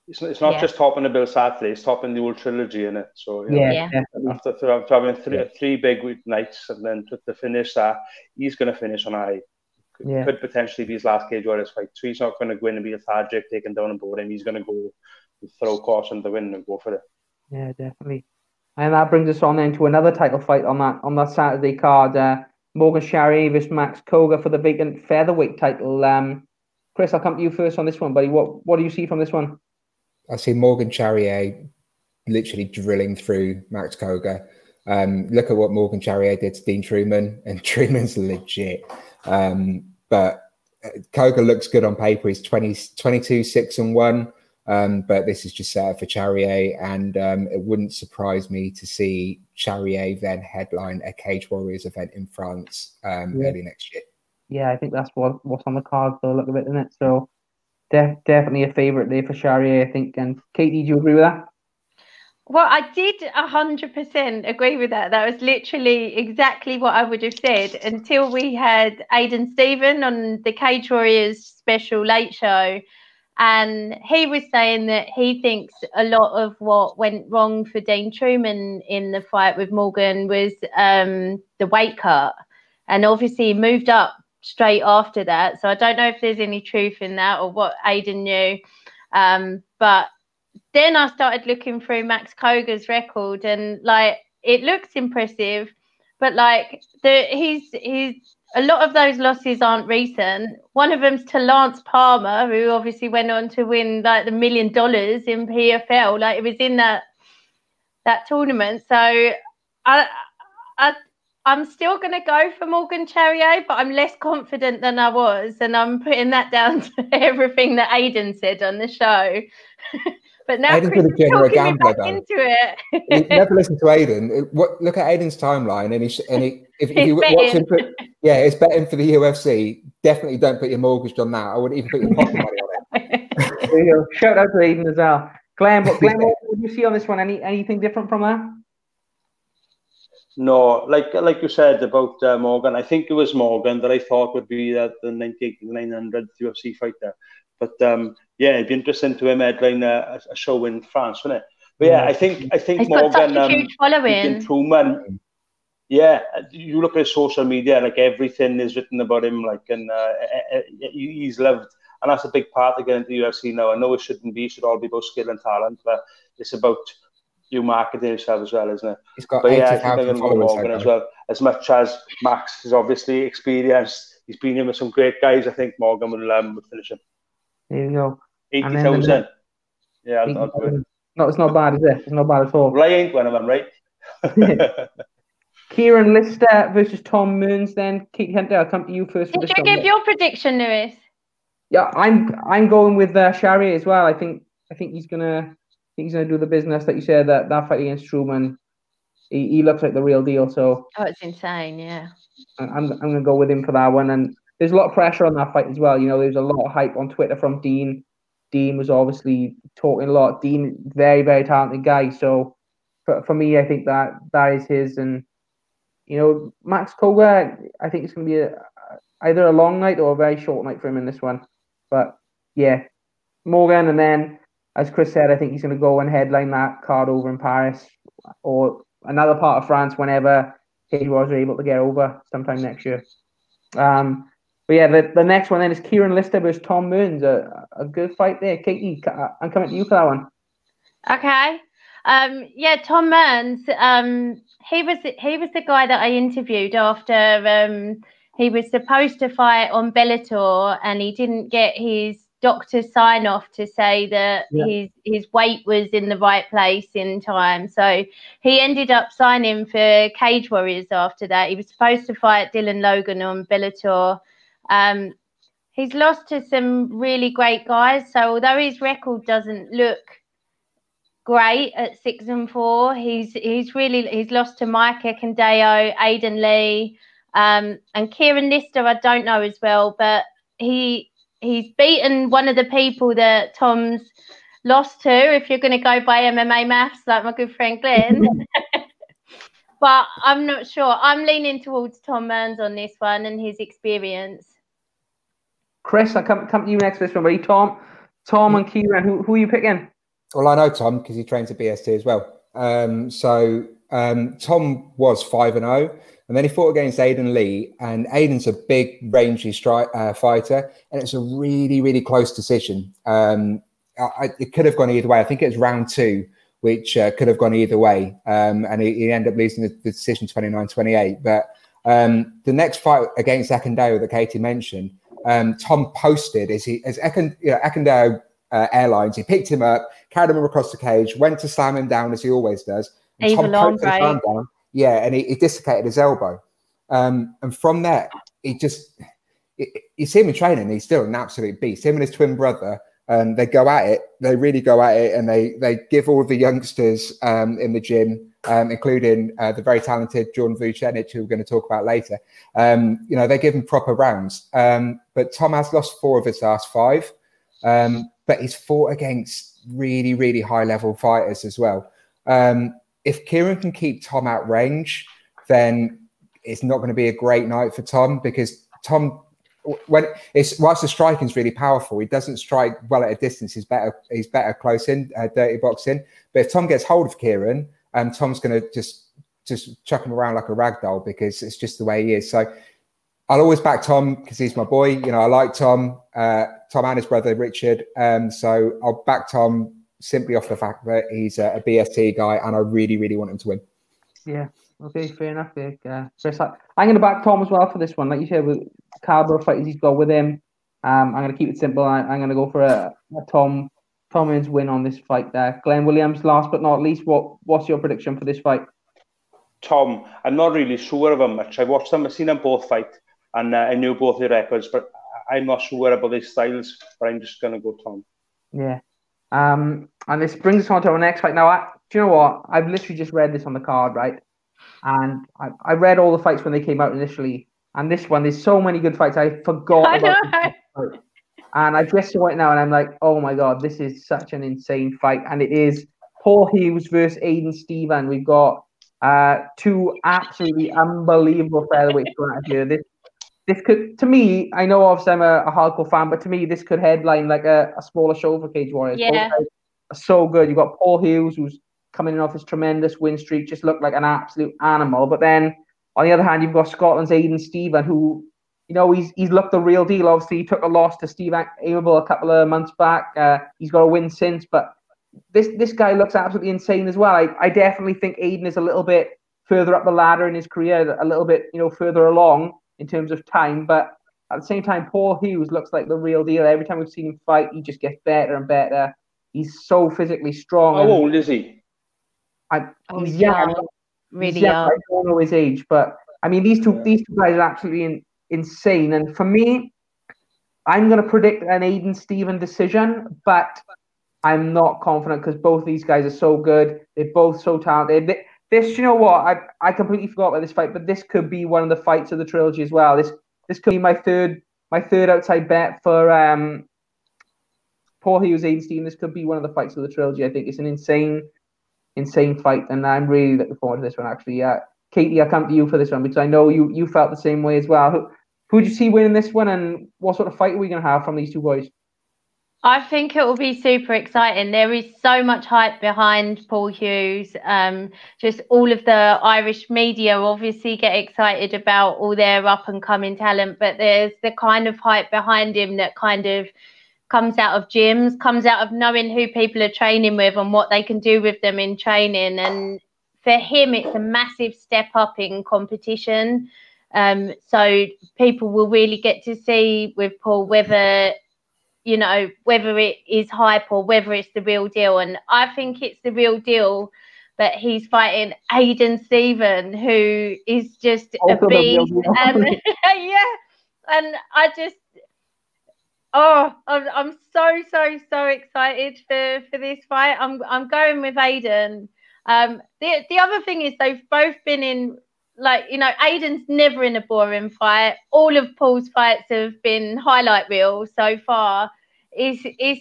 It's, it's not yeah. just topping the bill Saturday, it's topping the whole trilogy in it. So you know, yeah, after, after having three, yeah. three big week nights and then to, to finish that, he's going to finish on a yeah. could potentially be his last cage warriors fight. So he's not going to go in and be a lethargic, taking down and board him. He's going to go throw caution to the wind and go for it. Yeah, definitely. And that brings us on then to another title fight on that on that Saturday card. Uh, Morgan Charrier versus Max Coga for the vacant featherweight title. Um, Chris, I'll come to you first on this one, buddy. What what do you see from this one? I see Morgan Charrier literally drilling through Max Coga. Um, look at what Morgan Charrier did to Dean Trueman, and Trueman's legit. Um, but Coga looks good on paper. He's 20, 22, 6 and 1. Um, but this is just set up for Charrier, and um, it wouldn't surprise me to see Charrier then headline a Cage Warriors event in France um, yeah. early next year. Yeah, I think that's what what's on the cards for a look of it, isn't it? So def- definitely a favourite there for Charrier, I think. And Katie, do you agree with that? Well, I did 100% agree with that. That was literally exactly what I would have said until we had Aidan Stephen on the Cage Warriors special late show. And he was saying that he thinks a lot of what went wrong for Dean Trueman in the fight with Morgan was um, the weight cut. And obviously, he moved up straight after that. So I don't know if there's any truth in that or what Aidan knew. Um, but then I started looking through Max Coga's record and like it looks impressive, but like the he's he's a lot of those losses aren't recent. One of them's to Lance Palmer, who obviously went on to win like the million dollars in PFL. Like it was in that that tournament. So I I I'm still going to go for Morgan Charrier, but I'm less confident than I was, and I'm putting that down to everything that Aidan said on the show. But now Aidan's Chris a general gambler, though. Into it. never listen to Aidan. What, look at Aidan's timeline, and he and he, if, if you watch him, put, yeah, it's betting for the UFC. Definitely don't put your mortgage on that. I wouldn't even put your pocket money on it. Shout out to Aidan as well. Glenn, what, Glenn, what would you see on this one? Any anything different from that? No, like like you said about uh, Morgan, I think it was Morgan that I thought would be uh, the 98 900 UFC fighter. But um, yeah, it'd be interesting to him headline a, a show in France, wouldn't it? But yeah, I think I think He's Morgan, got such a huge um, following. Trueman, yeah, you look at his social media, like everything is written about him, like and uh, he's loved, and that's a big part of getting into the UFC now. I know it shouldn't be; it should all be about skill and talent, but it's about you marketing yourself as well, isn't it? He's got but yeah, I think I'm going to go Morgan as well. As much as Max is obviously experienced, he's been in with some great guys. I think Morgan will um, will finish him. There you go. 80,000. Yeah, I'll, I'll do it. No, it's not bad, is it? It's not bad at all. Well, I ain't one of them, right? Kieran Lister versus Tom Mearns. Then Kate Hunter, I'll come to you first. Did you give your prediction, Lewis? Yeah, I'm I'm going with uh, Charrier as well. I think I think he's gonna I think he's gonna do the business that you said that that fight against Trueman. He, he looks like the real deal. So oh, it's insane. Yeah, I'm I'm gonna go with him for that one. And there's a lot of pressure on that fight as well. You know, there's a lot of hype on Twitter from Dean. Dean was obviously talking a lot. Dean, very, very talented guy. So for, for me, I think that that is his. And, you know, Max Coga, I think it's going to be a, either a long night or a very short night for him in this one. But yeah, Morgan. And then, as Chris said, I think he's going to go and headline that card over in Paris or another part of France whenever he was able to get over sometime next year. Um, but yeah, the, the next one then is Kieran Lister versus Tom Mearns. A, a good fight there. Katie, I'm coming to you for that one. Okay. Um, yeah, Tom Mearns. Um, he was he was the guy that I interviewed after um, he was supposed to fight on Bellator and he didn't get his doctor's sign off to say that yeah. his his weight was in the right place in time. So he ended up signing for Cage Warriors after that. He was supposed to fight Dylan Logan on Bellator um, he's lost to some really great guys. So although his record doesn't look great at six and four, he's he's really he's lost to Micah Candeo, Aidan Lee, um, and Kieran Lister. I don't know as well, but he he's beaten one of the people that Tom's lost to. If you're going to go by MMA maths, like my good friend Glenn. but I'm not sure. I'm leaning towards Tom Mearns on this one and his experience. Chris, I come come to you next this one, buddy. Tom, Tom and Kieran, who who are you picking? Well, I know Tom because he trains at BST as well. Um, so um, Tom was five and zero, oh, and then he fought against Aiden Lee, and Aiden's a big, rangy strike uh, fighter, and it's a really, really close decision. Um, I, it could have gone either way. I think it was round two, which uh, could have gone either way, um, and he, he, ended up losing the, the decision 29-28. But um, the next fight against Akindao that Katie mentioned um, Tom posted as he as Ekan, you know, uh, Airlines. He picked him up, carried him across the cage, went to slam him down as he always does. And Evil poked his arm arm down. Yeah, and he, he dislocated his elbow. Um, and from there, he just you see him in training, he's still an absolute beast. Him and his twin brother, um, they go at it. They really go at it, and they they give all the youngsters um, in the gym, um, including uh, the very talented Jordan Vucenic, who we're going to talk about later. Um, you know, they give him proper rounds. Um, but Tom has lost four of his last five, um, but he's fought against really, really high level fighters as well. if Kieran can keep Tom out range, then it's not going to be a great night for Tom because Tom when it's whilst the striking is really powerful, he doesn't strike well at a distance. He's better. He's better close in, uh, dirty boxing. But if Tom gets hold of Kieran, um, Tom's going to just just chuck him around like a rag doll because it's just the way he is. So I'll always back Tom because he's my boy. You know, I like Tom, uh, Tom and his brother Richard. Um, so I'll back Tom simply off the fact that he's a, a BST guy, and I really, really want him to win. Yeah. Okay, fair enough. Yeah, Chris, I, I'm going to back Tom as well for this one. Like you said, with caliber fighters he's got with him, um, I'm going to keep it simple. I, am going to go for a, a Tom Tom wins win on this fight. There, Glenn Williams. Last but not least, what what's your prediction for this fight? Tom, I'm not really sure of him much. I watched them, I've seen them both fight, and uh, I knew both their records, but I'm not sure about their styles. But I'm just going to go Tom. Yeah. Um, and this brings us on to our next fight. Now, I, do you know what? I've literally just read this on the card, right? And I, I read all the fights when they came out initially. And this one, there's so many good fights. I forgot I about And I just saw it now and I'm like, oh my God, this is such an insane fight. And it is Paul Hughes versus Aiden Stephen. We've got uh, two absolutely unbelievable featherweights going out here. This this could, to me, I know obviously I'm a, a hardcore fan, but to me, this could headline like a, a smaller show for Cage Warriors. Yeah. so good. You've got Paul Hughes, who's coming in off his tremendous win streak, just looked like an absolute animal. But then on the other hand, you've got Scotland's Aiden Stephen, who, you know, he's he's looked the real deal. Obviously, he took a loss to Steve Aimable a couple of months back. Uh, he's got a win since, but this this guy looks absolutely insane as well. I, I definitely think Aiden is a little bit further up the ladder in his career, a little bit, you know, further along in terms of time. But at the same time, Paul Hughes looks like the real deal. Every time we've seen him fight, he just gets better and better. He's so physically strong. How old is he? I, he's young, young. really young. young. I don't know his age, but I mean these two these two guys are absolutely in, insane. And for me, I'm going to predict an Aiden Stephen decision, but I'm not confident because both these guys are so good. They're both so talented. This, you know what? I I completely forgot about this fight, but this could be one of the fights of the trilogy as well. This this could be my third my third outside bet for um Paul Hughes Aiden Stephen. This could be one of the fights of the trilogy. I think it's an insane insane fight, and I'm really looking forward to this one. Actually, yeah, Katie, I come to you for this one because I know you you felt the same way as well. Who who do you see winning this one, and what sort of fight are we going to have from these two boys? I think it will be super exciting. There is so much hype behind Paul Hughes. Um, just all of the Irish media obviously get excited about all their up and coming talent, but there's the kind of hype behind him that kind of comes out of gyms, comes out of knowing who people are training with and what they can do with them in training. And for him, it's a massive step up in competition. Um, so people will really get to see with Paul whether you know whether it is hype or whether it's the real deal. And I think it's the real deal. But he's fighting Aiden Stephen, who is just also a beast. And, yeah, and I just Oh, I'm, I'm so so so excited for for this fight. I'm I'm going with Aiden. Um, the the other thing is they've both been in like you know Aiden's never in a boring fight. All of Paul's fights have been highlight reels so far. Is is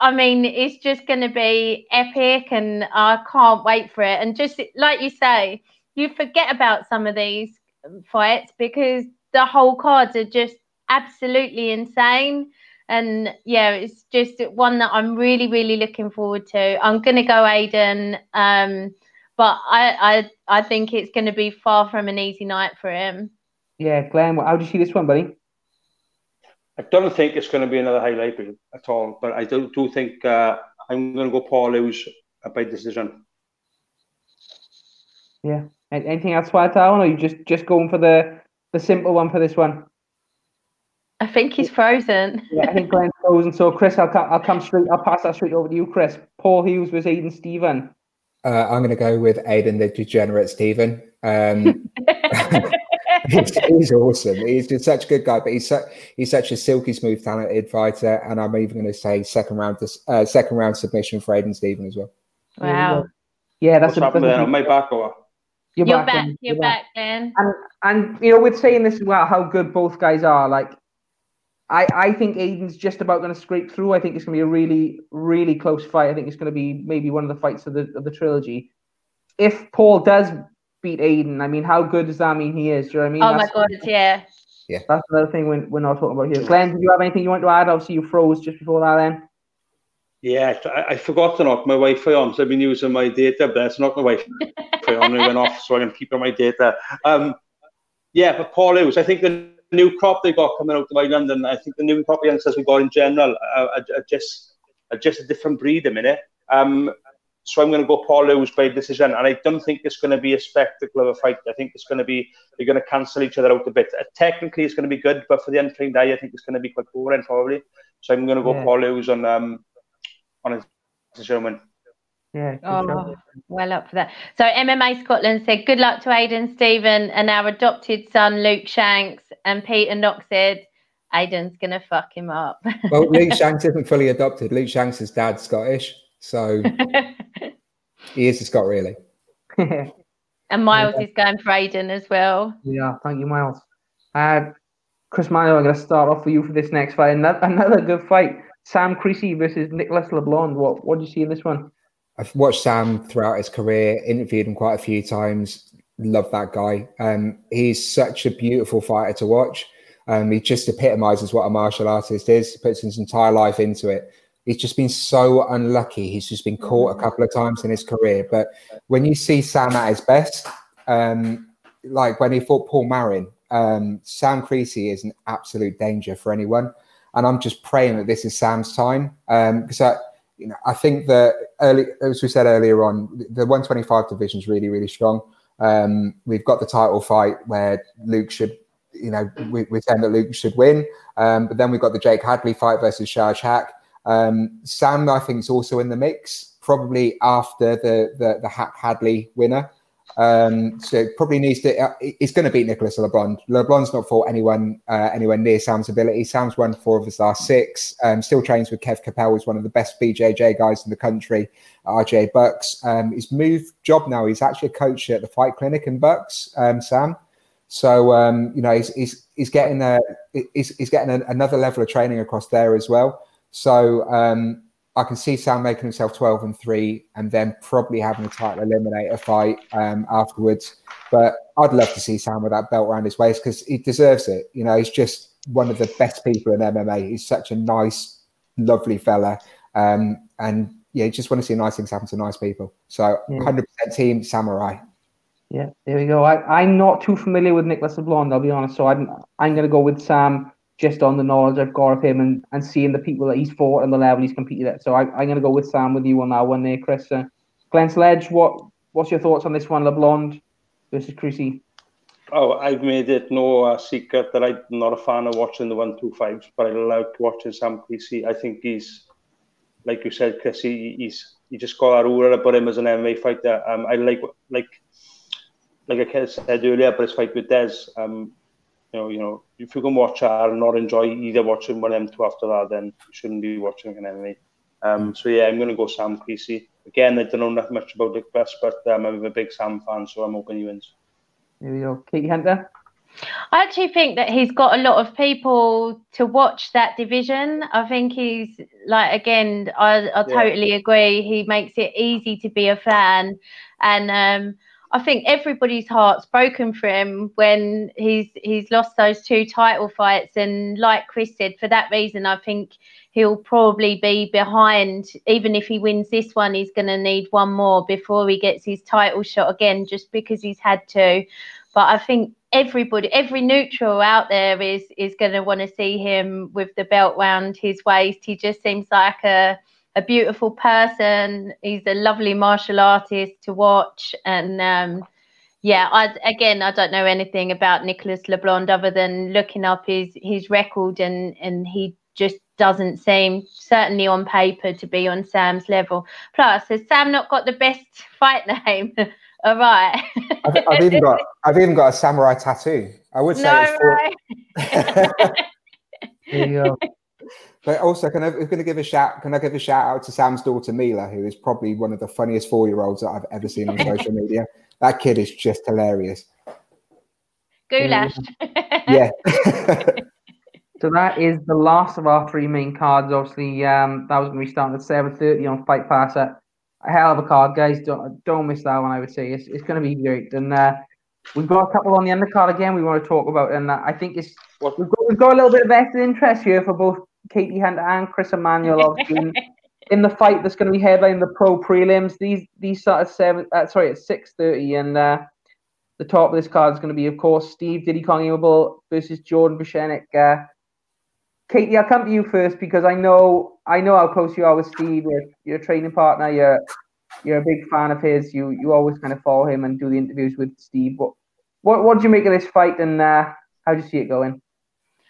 I mean it's just going to be epic, and I can't wait for it. And just like you say, you forget about some of these fights because the whole cards are just absolutely insane and yeah, it's just one that I'm really, really looking forward to. I'm gonna go Aiden, um, but I, I, I think it's going to be far from an easy night for him. Yeah, Glenn, how do you see this one, buddy? I don't think it's going to be another highlight at all, but I do, do think uh, I'm going to go Paul Hughes by decision. Yeah. Anything else, White Town, or are you just just going for the the simple one for this one? I think he's frozen. yeah, I think Glenn's frozen. So, Chris, I'll, I'll come straight. I'll pass that straight over to you, Chris. Paul Hughes was Aiden Stephen. Uh, I'm going to go with Aiden the degenerate Stephen. Um, he's, he's, awesome. He's just such a good guy, but he's su- he's such a silky smooth, talented fighter. And I'm even going to say second round uh, second round submission for Aiden Stephen as well. Wow. Yeah, that's What's a, happening on my back or? You're, you're back. back you're, you're back, then. And and you know, we're saying this as well, how good both guys are. Like, I I think Aiden's just about going to scrape through. I think it's going to be a really really close fight. I think it's going to be maybe one of the fights of the of the trilogy. If Paul does beat Aiden, I mean, how good does that mean he is? Do you know what I mean? Oh that's, my god, yeah. Yeah. That's another thing we're, we're not talking about here. Glenn, do you have anything you want to add? Obviously, you froze just before that then. Yeah, I, I forgot to knock my Wi-Fi on, so I've been using my data, but it's not my Wi-Fi on. It went off, so I can keep on my data. Um, yeah, but Paul Hughes, I think the new crop they got coming out of Ireland, and I think the new crop youngsters we got in general are, are, are just are just a different breed a minute. Um, so I'm going to go Paul Hughes by decision, and I don't think it's going to be a spectacle of a fight. I think it's going to be they're going to cancel each other out a bit. Uh, technically, it's going to be good, but for the untrained eye, I think it's going to be quite boring probably. So I'm going to go yeah. Paul Hughes on um, on his decision Yeah. Oh, well up for that. So MMA Scotland said, "Good luck to Aidan Stephen and our adopted son Luke Shanks." And Peter Knox said, "Aidan's gonna fuck him up." well, Luke Shanks isn't fully adopted. Luke Shanks' dad's Scottish, so he is a Scot, really. and Miles yeah. is going for Aidan as well. Yeah, thank you, Miles. Uh, Chris Emmanuel, I'm going to start off for you for this next fight. Another, another good fight. Sam Creasey versus Nicholas LeBlond. What what do you see in this one? I've watched Sam throughout his career, interviewed him quite a few times. Love that guy. Um, he's such a beautiful fighter to watch. Um, he just epitomizes what a martial artist is. He puts his entire life into it. He's just been so unlucky. He's just been caught a couple of times in his career. But when you see Sam at his best, um, like when he fought Paul Marin, um, Sam Creasey is an absolute danger for anyone and I'm just praying that this is Sam's time because um, I, you know, I think that early, as we said earlier on, the 125 division is really, really strong. Um, we've got the title fight where Luke should, you know, we, we tend that Luke should win, um, but then we've got the Jake Hadley fight versus Shaj Haque. Um, Sam, I think, is also in the mix, probably after the the, the Haque Hadley winner. Um, so it probably needs to. Uh, it's going to beat Nicholas LeBlond. LeBlond's not fought anyone uh, anywhere near Sam's ability. Sam's won four of his last six. Um, still trains with Kev Capel, who's one of the best BJJ guys in the country. RJ Bucks. Um, he's moved job now. He's actually a coach at the Fight Clinic in Bucks. Um, Sam. So um, you know he's, he's, he's getting a he's, he's getting a, another level of training across there as well. So um, I can see Sam making himself 12 and 3 and then probably having a title eliminator fight um, afterwards. But I'd love to see Sam with that belt around his waist because he deserves it. You know, he's just one of the best people in MMA. He's such a nice, lovely fella. Um, and yeah, you just want to see nice things happen to nice people. So yeah. 100% team Samurai. Yeah, there we go. I, I'm not too familiar with Nicholas LeBlond, I'll be honest. So I'm I'm going to go with Sam just on the knowledge I've got of him and, and seeing the people that he's fought and the level he's competed at. So I, am going to go with Sam with you on that one there, Chris. Uh, Glenn Sledge, what what's your thoughts on this one, LeBlond versus Creasey? Oh, I've made it no uh, secret that I'm not a fan of watching the one two fives, but I like watching Sam Creasey. I think he's, like you said, Chris, he, he's he just got that aura about him as an MMA fighter. Um, I like like like I said earlier, but his fight with Dez. Um, you know, you know, if you can watch her and not enjoy either watching one of them two after that, then you shouldn't be watching an MMA. Um, so yeah, I'm going to go Sam Creasey. Again, I don't know that much about Dick Best, but um, I'm a big Sam fan, so I'm hoping he wins. There we go. Katie Hunter? I actually think that he's got a lot of people to watch that division. I think he's like again, I, I yeah. totally agree. He makes it easy to be a fan, and um, I think everybody's heart's broken for him when he's he's lost those two title fights. And like Chris said, for that reason, I think he'll probably be behind. Even if he wins this one, he's going to need one more before he gets his title shot again, just because he's had to. But I think everybody, every neutral out there is is going to want to see him with the belt round his waist. He just seems like a a beautiful person. He's a lovely martial artist to watch, and um, yeah, I again I don't know anything about Nicholas LeBlond other than looking up his his record and and he just doesn't seem certainly on paper to be on Sam's level. Plus, has Sam not got the best fight name? All right. I've, I've, even got I've even got a samurai tattoo. I would say no, right. there you go. But also, can I going to give a shout? Can I give a shout out to Sam's daughter Mila, who is probably one of the funniest four year olds that I've ever seen on social media. That kid is just hilarious. Goulash. yeah. so that is the last of our three main cards. Obviously, um, that was going to be starting at seven thirty on Fight Pass. A hell of a card, guys. Don't don't miss that one. I would say it's it's going to be great. And uh, we've got a couple on the undercard again. We want to talk about, and uh, I think it's we've got we've got a little bit of vested interest here for both Katie Hunter and Chris Emmanuel in, in, the fight that's going to be headlining the pro prelims. These these start at seven. Uh, sorry, at six thirty, and uh, the top of this card is going to be, of course, Steve Diddy Kong versus Jordan Vucinic. Uh, Katie, I'll come to you first because I know I know how close you are with Steve. You're, a training partner. You're you're a big fan of his. You you always kind of follow him and do the interviews with Steve. What what what do you make of this fight and uh, how do you see it going?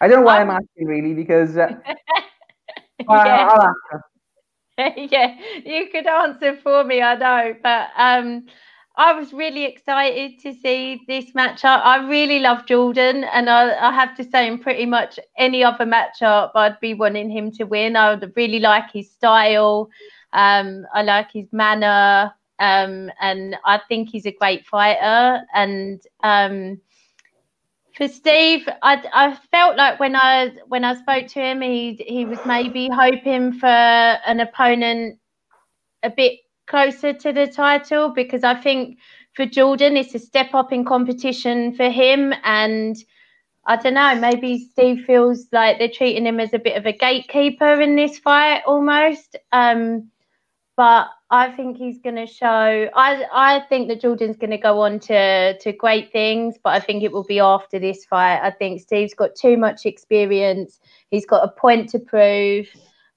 I don't know why I'm, I'm asking really because uh, yeah. yeah, you could answer for me, I know, but um, I was really excited to see this matchup. I really love Jordan, and I, I, have to say, in pretty much any other matchup, I'd be wanting him to win. I would really like his style. Um, I like his manner, um, and I think he's a great fighter. And um, for Steve, I, I felt like when I when I spoke to him, he he was maybe hoping for an opponent a bit closer to the title because I think for Jordan it's a step up in competition for him and I don't know maybe Steve feels like they're treating him as a bit of a gatekeeper in this fight almost. Um, but I think he's going to show. I I think that Jordan's going to go on to to great things, but I think it will be after this fight. I think Steve's got too much experience. He's got a point to prove,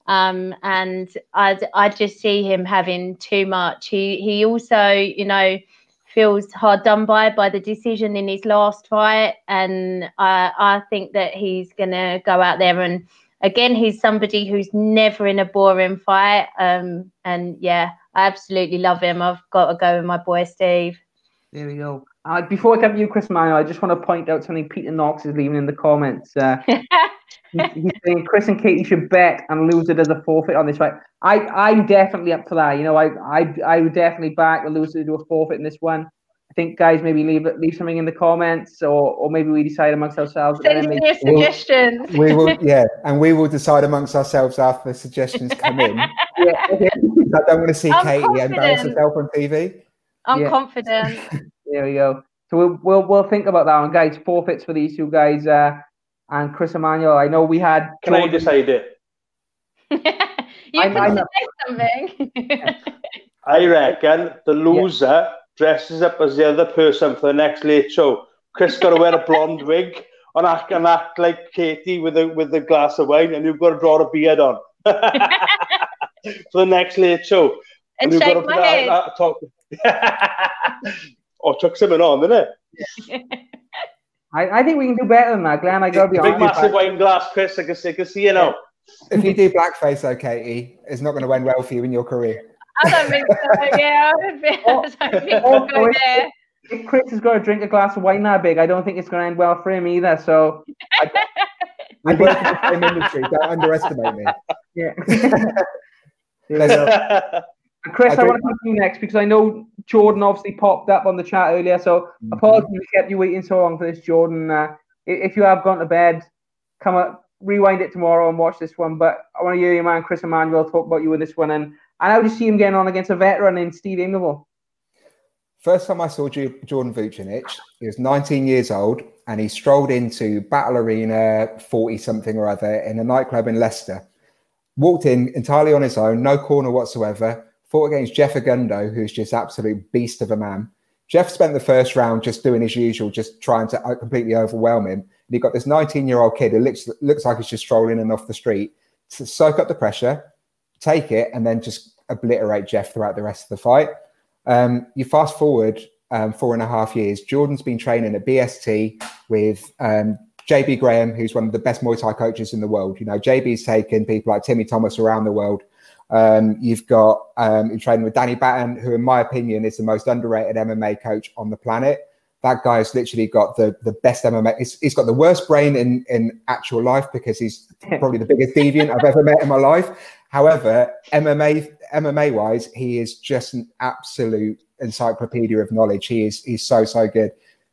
um, and I I just see him having too much. He he also you know feels hard done by by the decision in his last fight, and I I think that he's going to go out there and again, he's somebody who's never in a boring fight. Um, and yeah, I absolutely love him. I've got to go with my boy Steve. There we go. Uh, before I come to you, Chris Emmanuel, I just want to point out something Peter Knox is leaving in the comments. Uh, he's saying Chris and Katie should bet and lose it as a forfeit on this fight. I, I'm definitely up for that. You know, I, I, I would definitely back the loser to do a forfeit in this one. I think guys maybe leave leave something in the comments, or or maybe we decide amongst ourselves. Send me your suggestions. we will, yeah, and we will decide amongst ourselves after the suggestions come in. yeah, okay. I don't want to see I'm Katie confident. embarrass herself on TV. I'm yeah. confident. there we go. So we'll, we'll we'll think about that one, guys. Forfeits for these two guys, uh, and Chris Emmanuel. I know we had. Can Jordan. I decide it? you I, can I say something. I reckon the loser. Yeah dresses up as the other person for the next late show. Chris got to wear a blonde wig and act, and act like Katie with a with a glass of wine, and you've got to draw a beard on for the next late show. And, and shake my head. Uh, talk. or chuck something on, didn't it? I, I think we can do better than that, Glenn. I gotta be Big honest. Big massive wine glass, Chris. I can see, I can see you know. If you do blackface, though, Katie, it's not going to end well for you in your career. I don't think so. Yeah, I would be. Oh, I don't think oh, go if, there. If Chris is going to drink a glass of wine that big, I don't think it's going to end well for him either. So. I, I work in the same industry. Don't underestimate me. Yeah. Chris, I, I, want to come to you next because I know Jordan obviously popped up on the chat earlier. So mm-hmm. apologies we kept you waiting so long for this, Jordan. Uh, if you have gone to bed, come up, rewind it tomorrow and watch this one. But I want to hear your man Chris Emmanuel talk about you in this one and and how do you see him getting on against a veteran in Steve Aimable? First time I saw Jordan Vucinic, he was 19 years old and he strolled into Battle Arena 40 something or other in a nightclub in Leicester. Walked in entirely on his own, no corner whatsoever. Fought against Jeff Agundo, who's just absolute beast of a man. Jeff spent the first round just doing his usual, just trying to uh, completely overwhelm him. And he got this 19 year old kid who looks looks like he's just strolling in off the street to soak up the pressure, take it, and then just obliterate Jeff throughout the rest of the fight. Um, you fast forward um, four and a half years, Jordan's been training at BST with um, JB Graham, who's one of the best Muay Thai coaches in the world. You know, JB's taken people like Timmy Thomas around the world. Um, you've got um, training with Danny Batten, who, in my opinion, is the most underrated MMA coach on the planet. That guy's literally got the the best MMA. He's, he's got the worst brain in in actual life because he's probably the biggest deviant I've ever met in my life. However, MMA MMA wise, he is just an absolute encyclopedia of knowledge. He is he's so so good.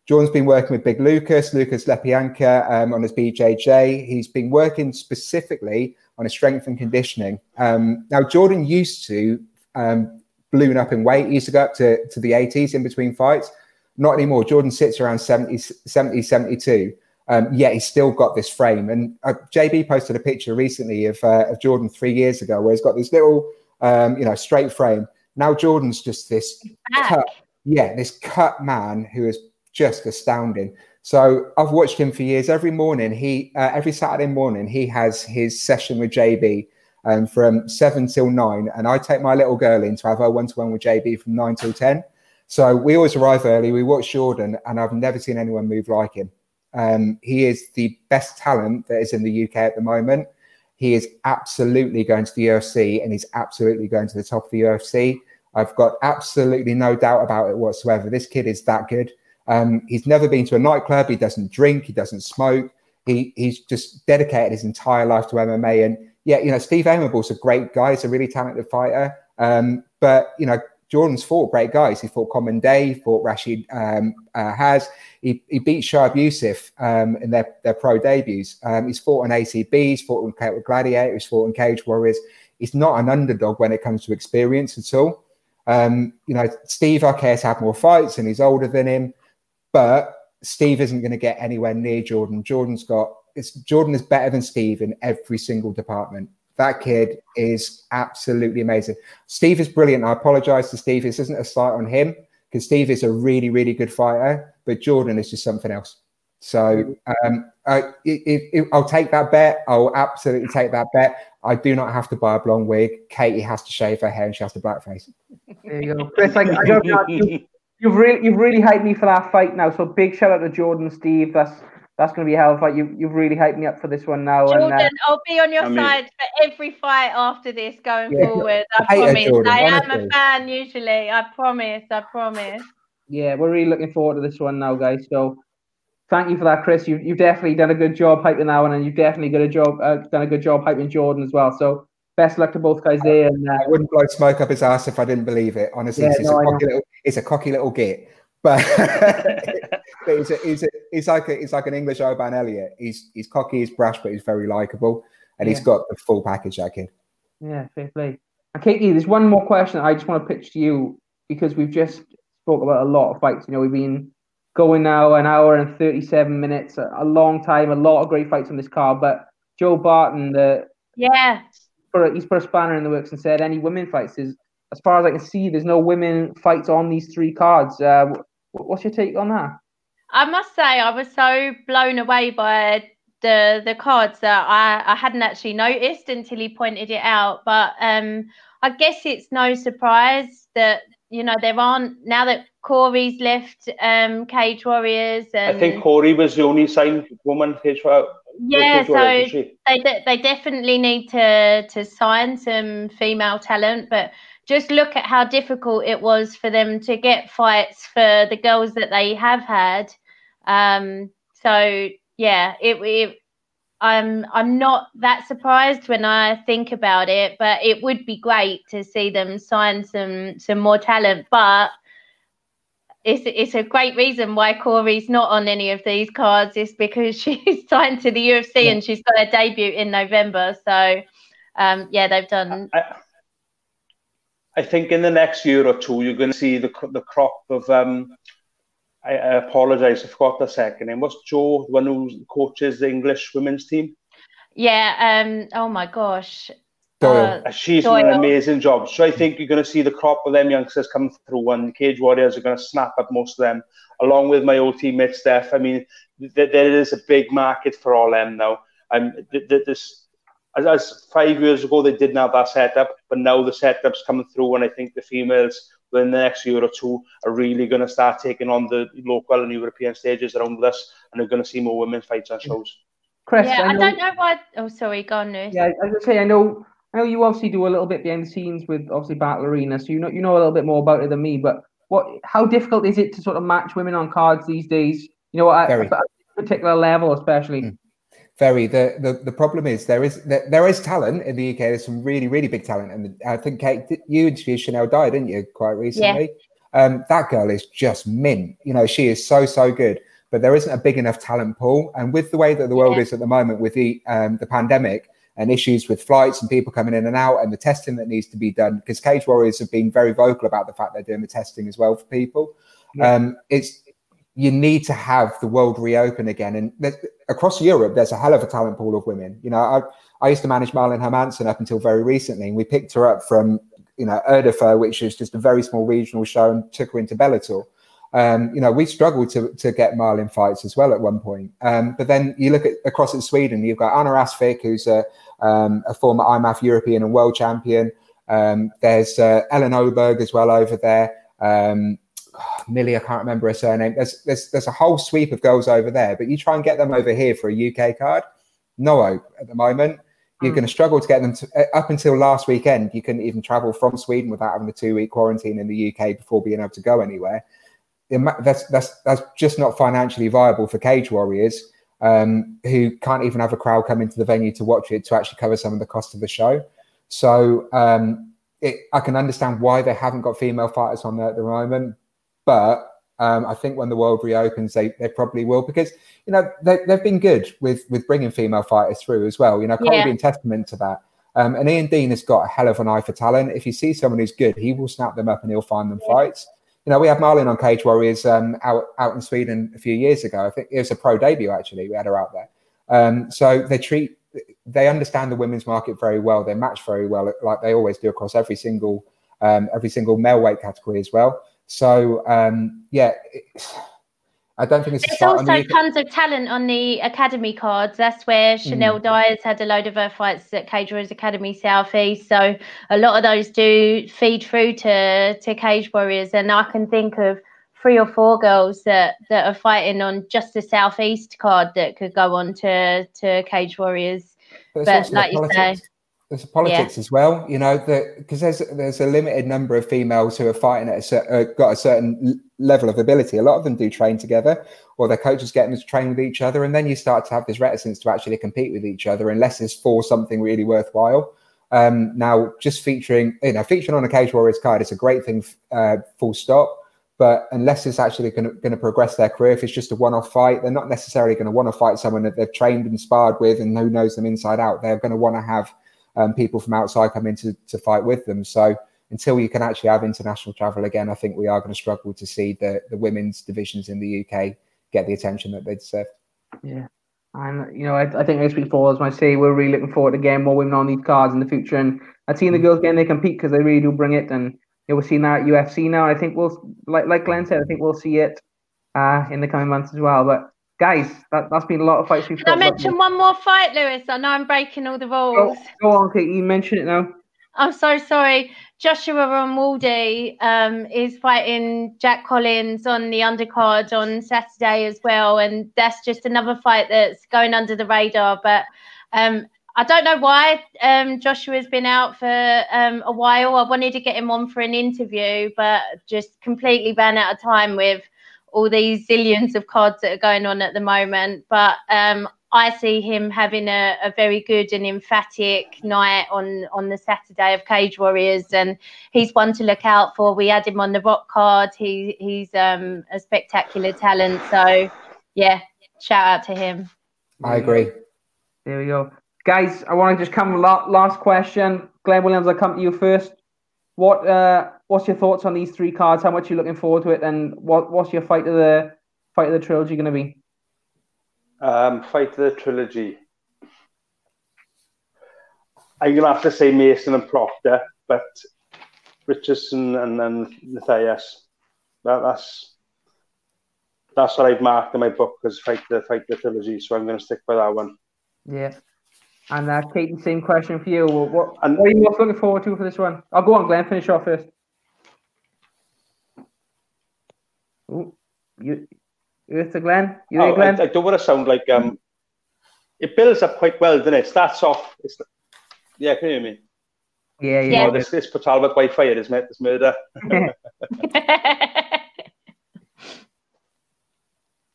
Jordan's been working with Big Lucas, Lucas Lepianka um, on his BJJ. He's been working specifically on his strength and conditioning. Um, now, Jordan used to um, balloon up in weight. He used to go up to, to the 80s in between fights. Not anymore. Jordan sits around 70, 70 72. Um, yet he's still got this frame. And uh, JB posted a picture recently of, uh, of Jordan three years ago where he's got this little, um, you know, straight frame. Now Jordan's just this cut, yeah, this cut man who is just astounding. So I've watched him for years. Every morning, he uh, every Saturday morning he has his session with JB um, from seven till nine, and I take my little girl in to have her one to one with JB from nine till ten. So we always arrive early. We watch Jordan, and I've never seen anyone move like him. Um, he is the best talent that is in the UK at the moment. He is absolutely going to the UFC, and he's absolutely going to the top of the UFC. I've got absolutely no doubt about it whatsoever. This kid is that good. Um, he's never been to a nightclub. He doesn't drink. He doesn't smoke. He he's just dedicated his entire life to MMA. And yeah, you know, Steve Aimable's a great guy. He's a really talented fighter. Um, but you know, Jordan's fought great guys. He fought Common Day, he fought Rashid um, uh, Has. He, he beat Sharp Youssef um, in their, their pro debuts. Um, he's fought on ATB. He's fought with Gladiator. He's fought on Cage Warriors. He's not an underdog when it comes to experience at all. Um, you know, Steve Arquette had more fights and he's older than him. But Steve isn't going to get anywhere near Jordan. Jordan's got Jordan is better than Steve in every single department. That kid is absolutely amazing. Steve is brilliant. I apologize to Steve. This isn't a slight on him because Steve is a really, really good fighter, but Jordan is just something else. So um, I, will take that bet. I'll absolutely take that bet. I do not have to buy a blonde wig. Katie has to shave her hair and she has to blackface. There you go, Chris. I, I don't know. You've really you've really hyped me for that fight now. So big shout out to Jordan, Steve. That's that's going to be a hell of a fight. You you've really hyped me up for this one now. Jordan, and, uh, I'll be on your I side for every fight after this going yeah, forward. I, I promise. Jordan, I am a fan usually. I promise. I promise. Yeah, we're really looking forward to this one now, guys. So thank you for that, Chris. You you've definitely done a good job hyping that one, and you've definitely got a job uh, done a good job hyping Jordan as well. So best luck to both guys there. And, uh, I wouldn't blow smoke up his ass if I didn't believe it. Honestly, yeah, it's, no, a cocky little, it's, a cocky little, git, but, but he's, a, he's, a, he's like a, he's like an English Oban Elliott. He's he's cocky, he's brash, but he's very likable, and yeah. he's got the full package. That kid. Yeah, fair play. And Katie, there's one more question I just want to pitch to you because we've just spoke about a lot of fights. You know, we've been going now an hour and 37 minutes, a, a long time, a lot of great fights on this card. But Joe Barton, the yeah, put a, he's put a spanner in the works and said any women fights is as far as I can see, there's no women fights on these three cards. Uh, what's your take on that? I must say, I was so blown away by the the cards that I, I hadn't actually noticed until he pointed it out. But um, I guess it's no surprise that you know there aren't now that Corey's left um, Cage Warriors. And, I think Corey was the only signed woman Cage Warriors yeah, so they de- they definitely need to to sign some female talent, but just look at how difficult it was for them to get fights for the girls that they have had. Um, so yeah, it, it I'm I'm not that surprised when I think about it, but it would be great to see them sign some some more talent. But it's it's a great reason why Corey's not on any of these cards is because she's signed to the UFC yeah. and she's got a debut in November. So um, yeah, they've done. I, I, think in the next year or two, you're going to see the the crop of. Um, I, I apologize, I forgot the second name. What's Joe, the one who coaches the English women's team? Yeah. Um. Oh my gosh. Doyle. Uh, She's Doyle. an amazing job. So I think you're going to see the crop of them youngsters come through, and the Cage Warriors are going to snap up most of them, along with my old teammate Steph. I mean, th- there is a big market for all them now. And th- th- this, as, as, five years ago, they didn't have that setup, but now the setup's coming through, and I think the females in the next year or two are really going to start taking on the local and European stages around us and they're going to see more women's fights on shows. Chris, yeah, I, know, I don't know why. Oh, sorry, go on, Nurse. Yeah, I was going to say, I know, I know you obviously do a little bit behind the scenes with obviously Battle Arena, so you know you know a little bit more about it than me. But what, how difficult is it to sort of match women on cards these days? You know, at, at a particular level, especially. Mm very the, the the problem is there is there, there is talent in the UK. There's some really really big talent, and I think Kate, you interviewed Chanel Dye, didn't you, quite recently? Yeah. Um, that girl is just mint. You know, she is so so good, but there isn't a big enough talent pool. And with the way that the world yeah. is at the moment, with the um, the pandemic and issues with flights and people coming in and out, and the testing that needs to be done, because Cage Warriors have been very vocal about the fact they're doing the testing as well for people. Yeah. Um, it's you need to have the world reopen again. And across Europe, there's a hell of a talent pool of women. You know, I, I used to manage Marlon Hermansson up until very recently, and we picked her up from, you know, Erdöfer, which is just a very small regional show, and took her into Bellator. Um, you know, we struggled to, to get Marlin fights as well at one point. Um, but then you look at across in Sweden, you've got Anna Astvik, who's a, um, a former IMMAF European and world champion. Um, there's uh, Ellen Oberg as well over there. Um, Millie, I can't remember her surname. There's, there's there's a whole sweep of girls over there, but you try and get them over here for a UK card, no hope at the moment. You're mm. going to struggle to get them to, uh, up until last weekend. You couldn't even travel from Sweden without having a two week quarantine in the UK before being able to go anywhere. That's that's that's just not financially viable for cage warriors um, who can't even have a crowd come into the venue to watch it to actually cover some of the cost of the show. So um, it, I can understand why they haven't got female fighters on there at the moment, but um, I think when the world reopens, they, they probably will because you know they, they've been good with with bringing female fighters through as well. You know, Cole yeah. being testament to that. Um, and Ian Dean has got a hell of an eye for talent. If he sees someone who's good, he will snap them up and he'll find them yeah. fights. You know, we had Marlin on Cage Warriors um, out out in Sweden a few years ago. I think it was a pro debut actually. We had her out there. Um, so they treat they understand the women's market very well. They match very well, like they always do across every single um, every single male weight category as well. So um, yeah, I don't think it's. There's also the tons of talent on the academy cards. That's where hmm. Chanel mm. Dyers had a load of her fights at Cage Warriors Academy Southeast. So a lot of those do feed through to to Cage Warriors, and I can think of three or four girls that that are fighting on just the Southeast card that could go on to to Cage Warriors. But, but like you say there's politics yeah. as well, you know, because there's there's a limited number of females who are fighting at a uh, got a certain level of ability. A lot of them do train together, or their coaches get them to train with each other, and then you start to have this reticence to actually compete with each other unless it's for something really worthwhile. Um, now, just featuring, you know, featuring on a Cage Warriors card is a great thing, uh, full stop. But unless it's actually going to progress their career, if it's just a one-off fight, they're not necessarily going to want to fight someone that they've trained and sparred with and who knows them inside out. They're going to want to have um, people from outside come in to, to fight with them. So until you can actually have international travel again, I think we are going to struggle to see the, the women's divisions in the UK get the attention that they deserve. Yeah. And you know, I, I think I speak for as I say we're really looking forward to getting more women on these cards in the future. And I've seen the girls getting they compete because they really do bring it. And you know, we're seeing that at UFC now. I think we'll like like Glenn said, I think we'll see it uh, in the coming months as well. But guys, that, has been a lot of fights we've Can I mention one more fight, Lewis? I know I'm breaking all the rules. Go, go on, Kate. You mention it now. I'm so sorry. Joshua Ronwaldi um, is fighting Jack Collins on the undercard on Saturday as well, and that's just another fight that's going under the radar. But um, I don't know why um, Joshua's been out for um, a while. I wanted to get him on for an interview, but just completely ran out of time with all these zillions of cards that are going on at the moment. But um, I see him having a, a, very good and emphatic night on on the Saturday of Cage Warriors, and he's one to look out for. We had him on the Rock card. He he's um, a spectacular talent. So yeah, shout out to him. I agree. There we go, guys. I want to just come last question. Glenn Williams, I'll come to you first. What uh, what's your thoughts on these three cards? How much are you looking forward to it, and what what's your fight of the fight of the trilogy going to be? Um, fight of the trilogy. I'm gonna have to say Mason and Proctor, but Richardson and then Matthias. That, that's that's what I've marked in my book as fight the fight the trilogy. So I'm going to stick by that one. Yeah. And uh, Kate, same question for you. What, and, what are you most looking forward to for this one? I'll go on, Glenn. Finish off first. Ooh, you, you to Glenn? You oh, Glenn? I, I, don't want to sound like um. It builds up quite well, doesn't it? Starts off. It's, yeah, can you hear me? Yeah, yeah. Oh, this this put Albert Wi-Fi is this murder.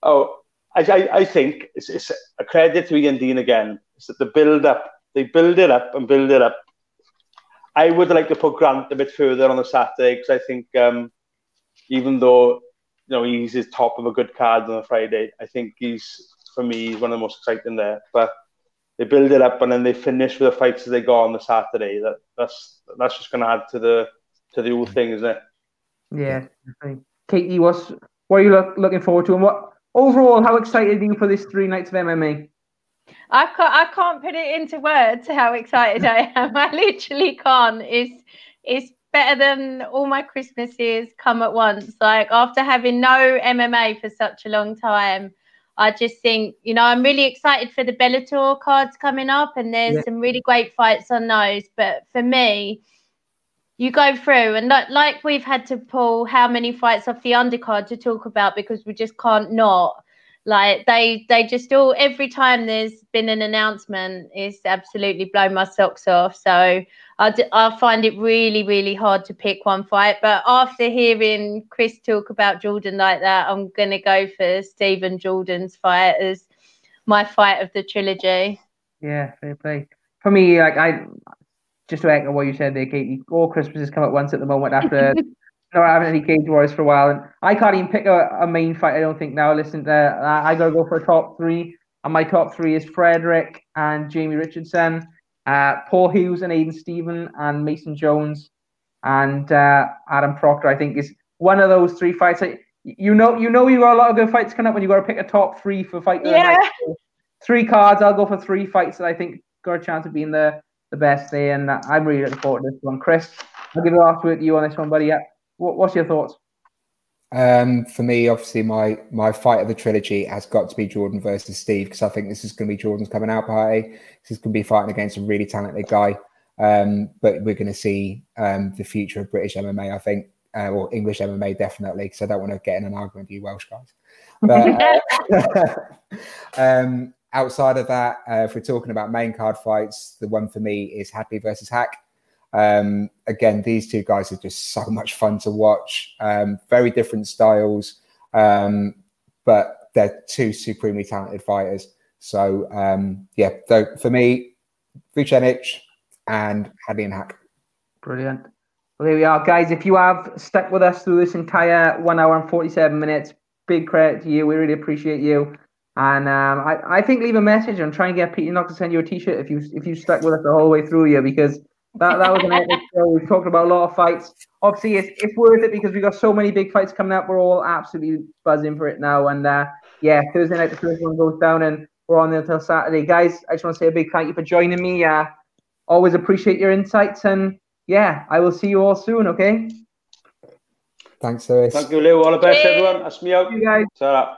oh, I, I, I think it's, it's a credit to Ian Dean again. It's that the build up, they build it up and build it up. I would like to put Grant a bit further on the Saturday because I think um, even though you know he's his top of a good card on a Friday, I think he's for me he's one of the most exciting there. But they build it up and then they finish with the fights as they go on the Saturday. That that's that's just going to add to the to the whole thing, isn't it? Yeah, Katie, what's what are you look, looking forward to, and what overall, how excited are you for this three nights of MMA? I can't, I can't put it into words how excited I am. I literally can't. It's it's better than all my Christmases come at once. Like after having no MMA for such a long time, I just think, you know, I'm really excited for the Bellator cards coming up, and there's yeah. some really great fights on those. But for me, you go through and like, like we've had to pull how many fights off the undercard to talk about because we just can't not. Like they they just all every time there's been an announcement, it's absolutely blown my socks off. So I, d- I find it really, really hard to pick one fight. But after hearing Chris talk about Jordan like that, I'm to go for Stephen Jordan's fight as my fight of the trilogy. Yeah, fair play. For me, like I just to echo what you said there, Katie, all Christmases come at once at the moment after not having any cage wars for a while. And I can't even pick a, a main fight, I don't think, now. Listen, to, uh, I got to go for a top three. And my top three is Frederick and Jamie Richardson uh, Paul Hughes and Aiden Stephen and Mason Jones and uh, Adam Proctor. I think is one of those three fights. That, you know, you know, you got a lot of good fights coming up when you got to pick a top three for fight. Yeah. three cards. I'll go for three fights that I think got a chance of being the the best there, and I'm really looking forward to this one. Chris, I'll give it word to you on this one, buddy. Yeah. What, what's your thoughts? Um, for me, obviously, my my fight of the trilogy has got to be Jordan versus Steve because I think this is going to be Jordan's coming out party. This is going to be fighting against a really talented guy. Um, but we're going to see um, the future of British MMA, I think, uh, or English MMA definitely, because I don't want to get in an argument with you Welsh guys. But uh, um, outside of that, uh, if we're talking about main card fights, the one for me is Hadley versus Haque. Um, again, these two guys are just so much fun to watch. Um, very different styles, um, but they're two supremely talented fighters. So um, yeah, so for me, Vucinic and Hadley and Haque. Brilliant. Well, there we are, guys. If you have stuck with us through this entire one hour and forty-seven minutes, big credit to you. We really appreciate you. And um, I, I think leave a message and try and get Peter not to send you a T-shirt if you if you stuck with us the whole way through here because that, that was an epic show. We've talked about a lot of fights. Obviously, it's, it's worth it because we've got so many big fights coming up. We're all absolutely buzzing for it now. And uh, yeah, Thursday night, the first one goes down, and we're on there until Saturday. Guys, I just want to say a big thank you for joining me. Uh, always appreciate your insights. And yeah, I will see you all soon, okay? Thanks, Lewis. Thank you, Lou. All the best, everyone. That's me out. You guys. Ta-ra.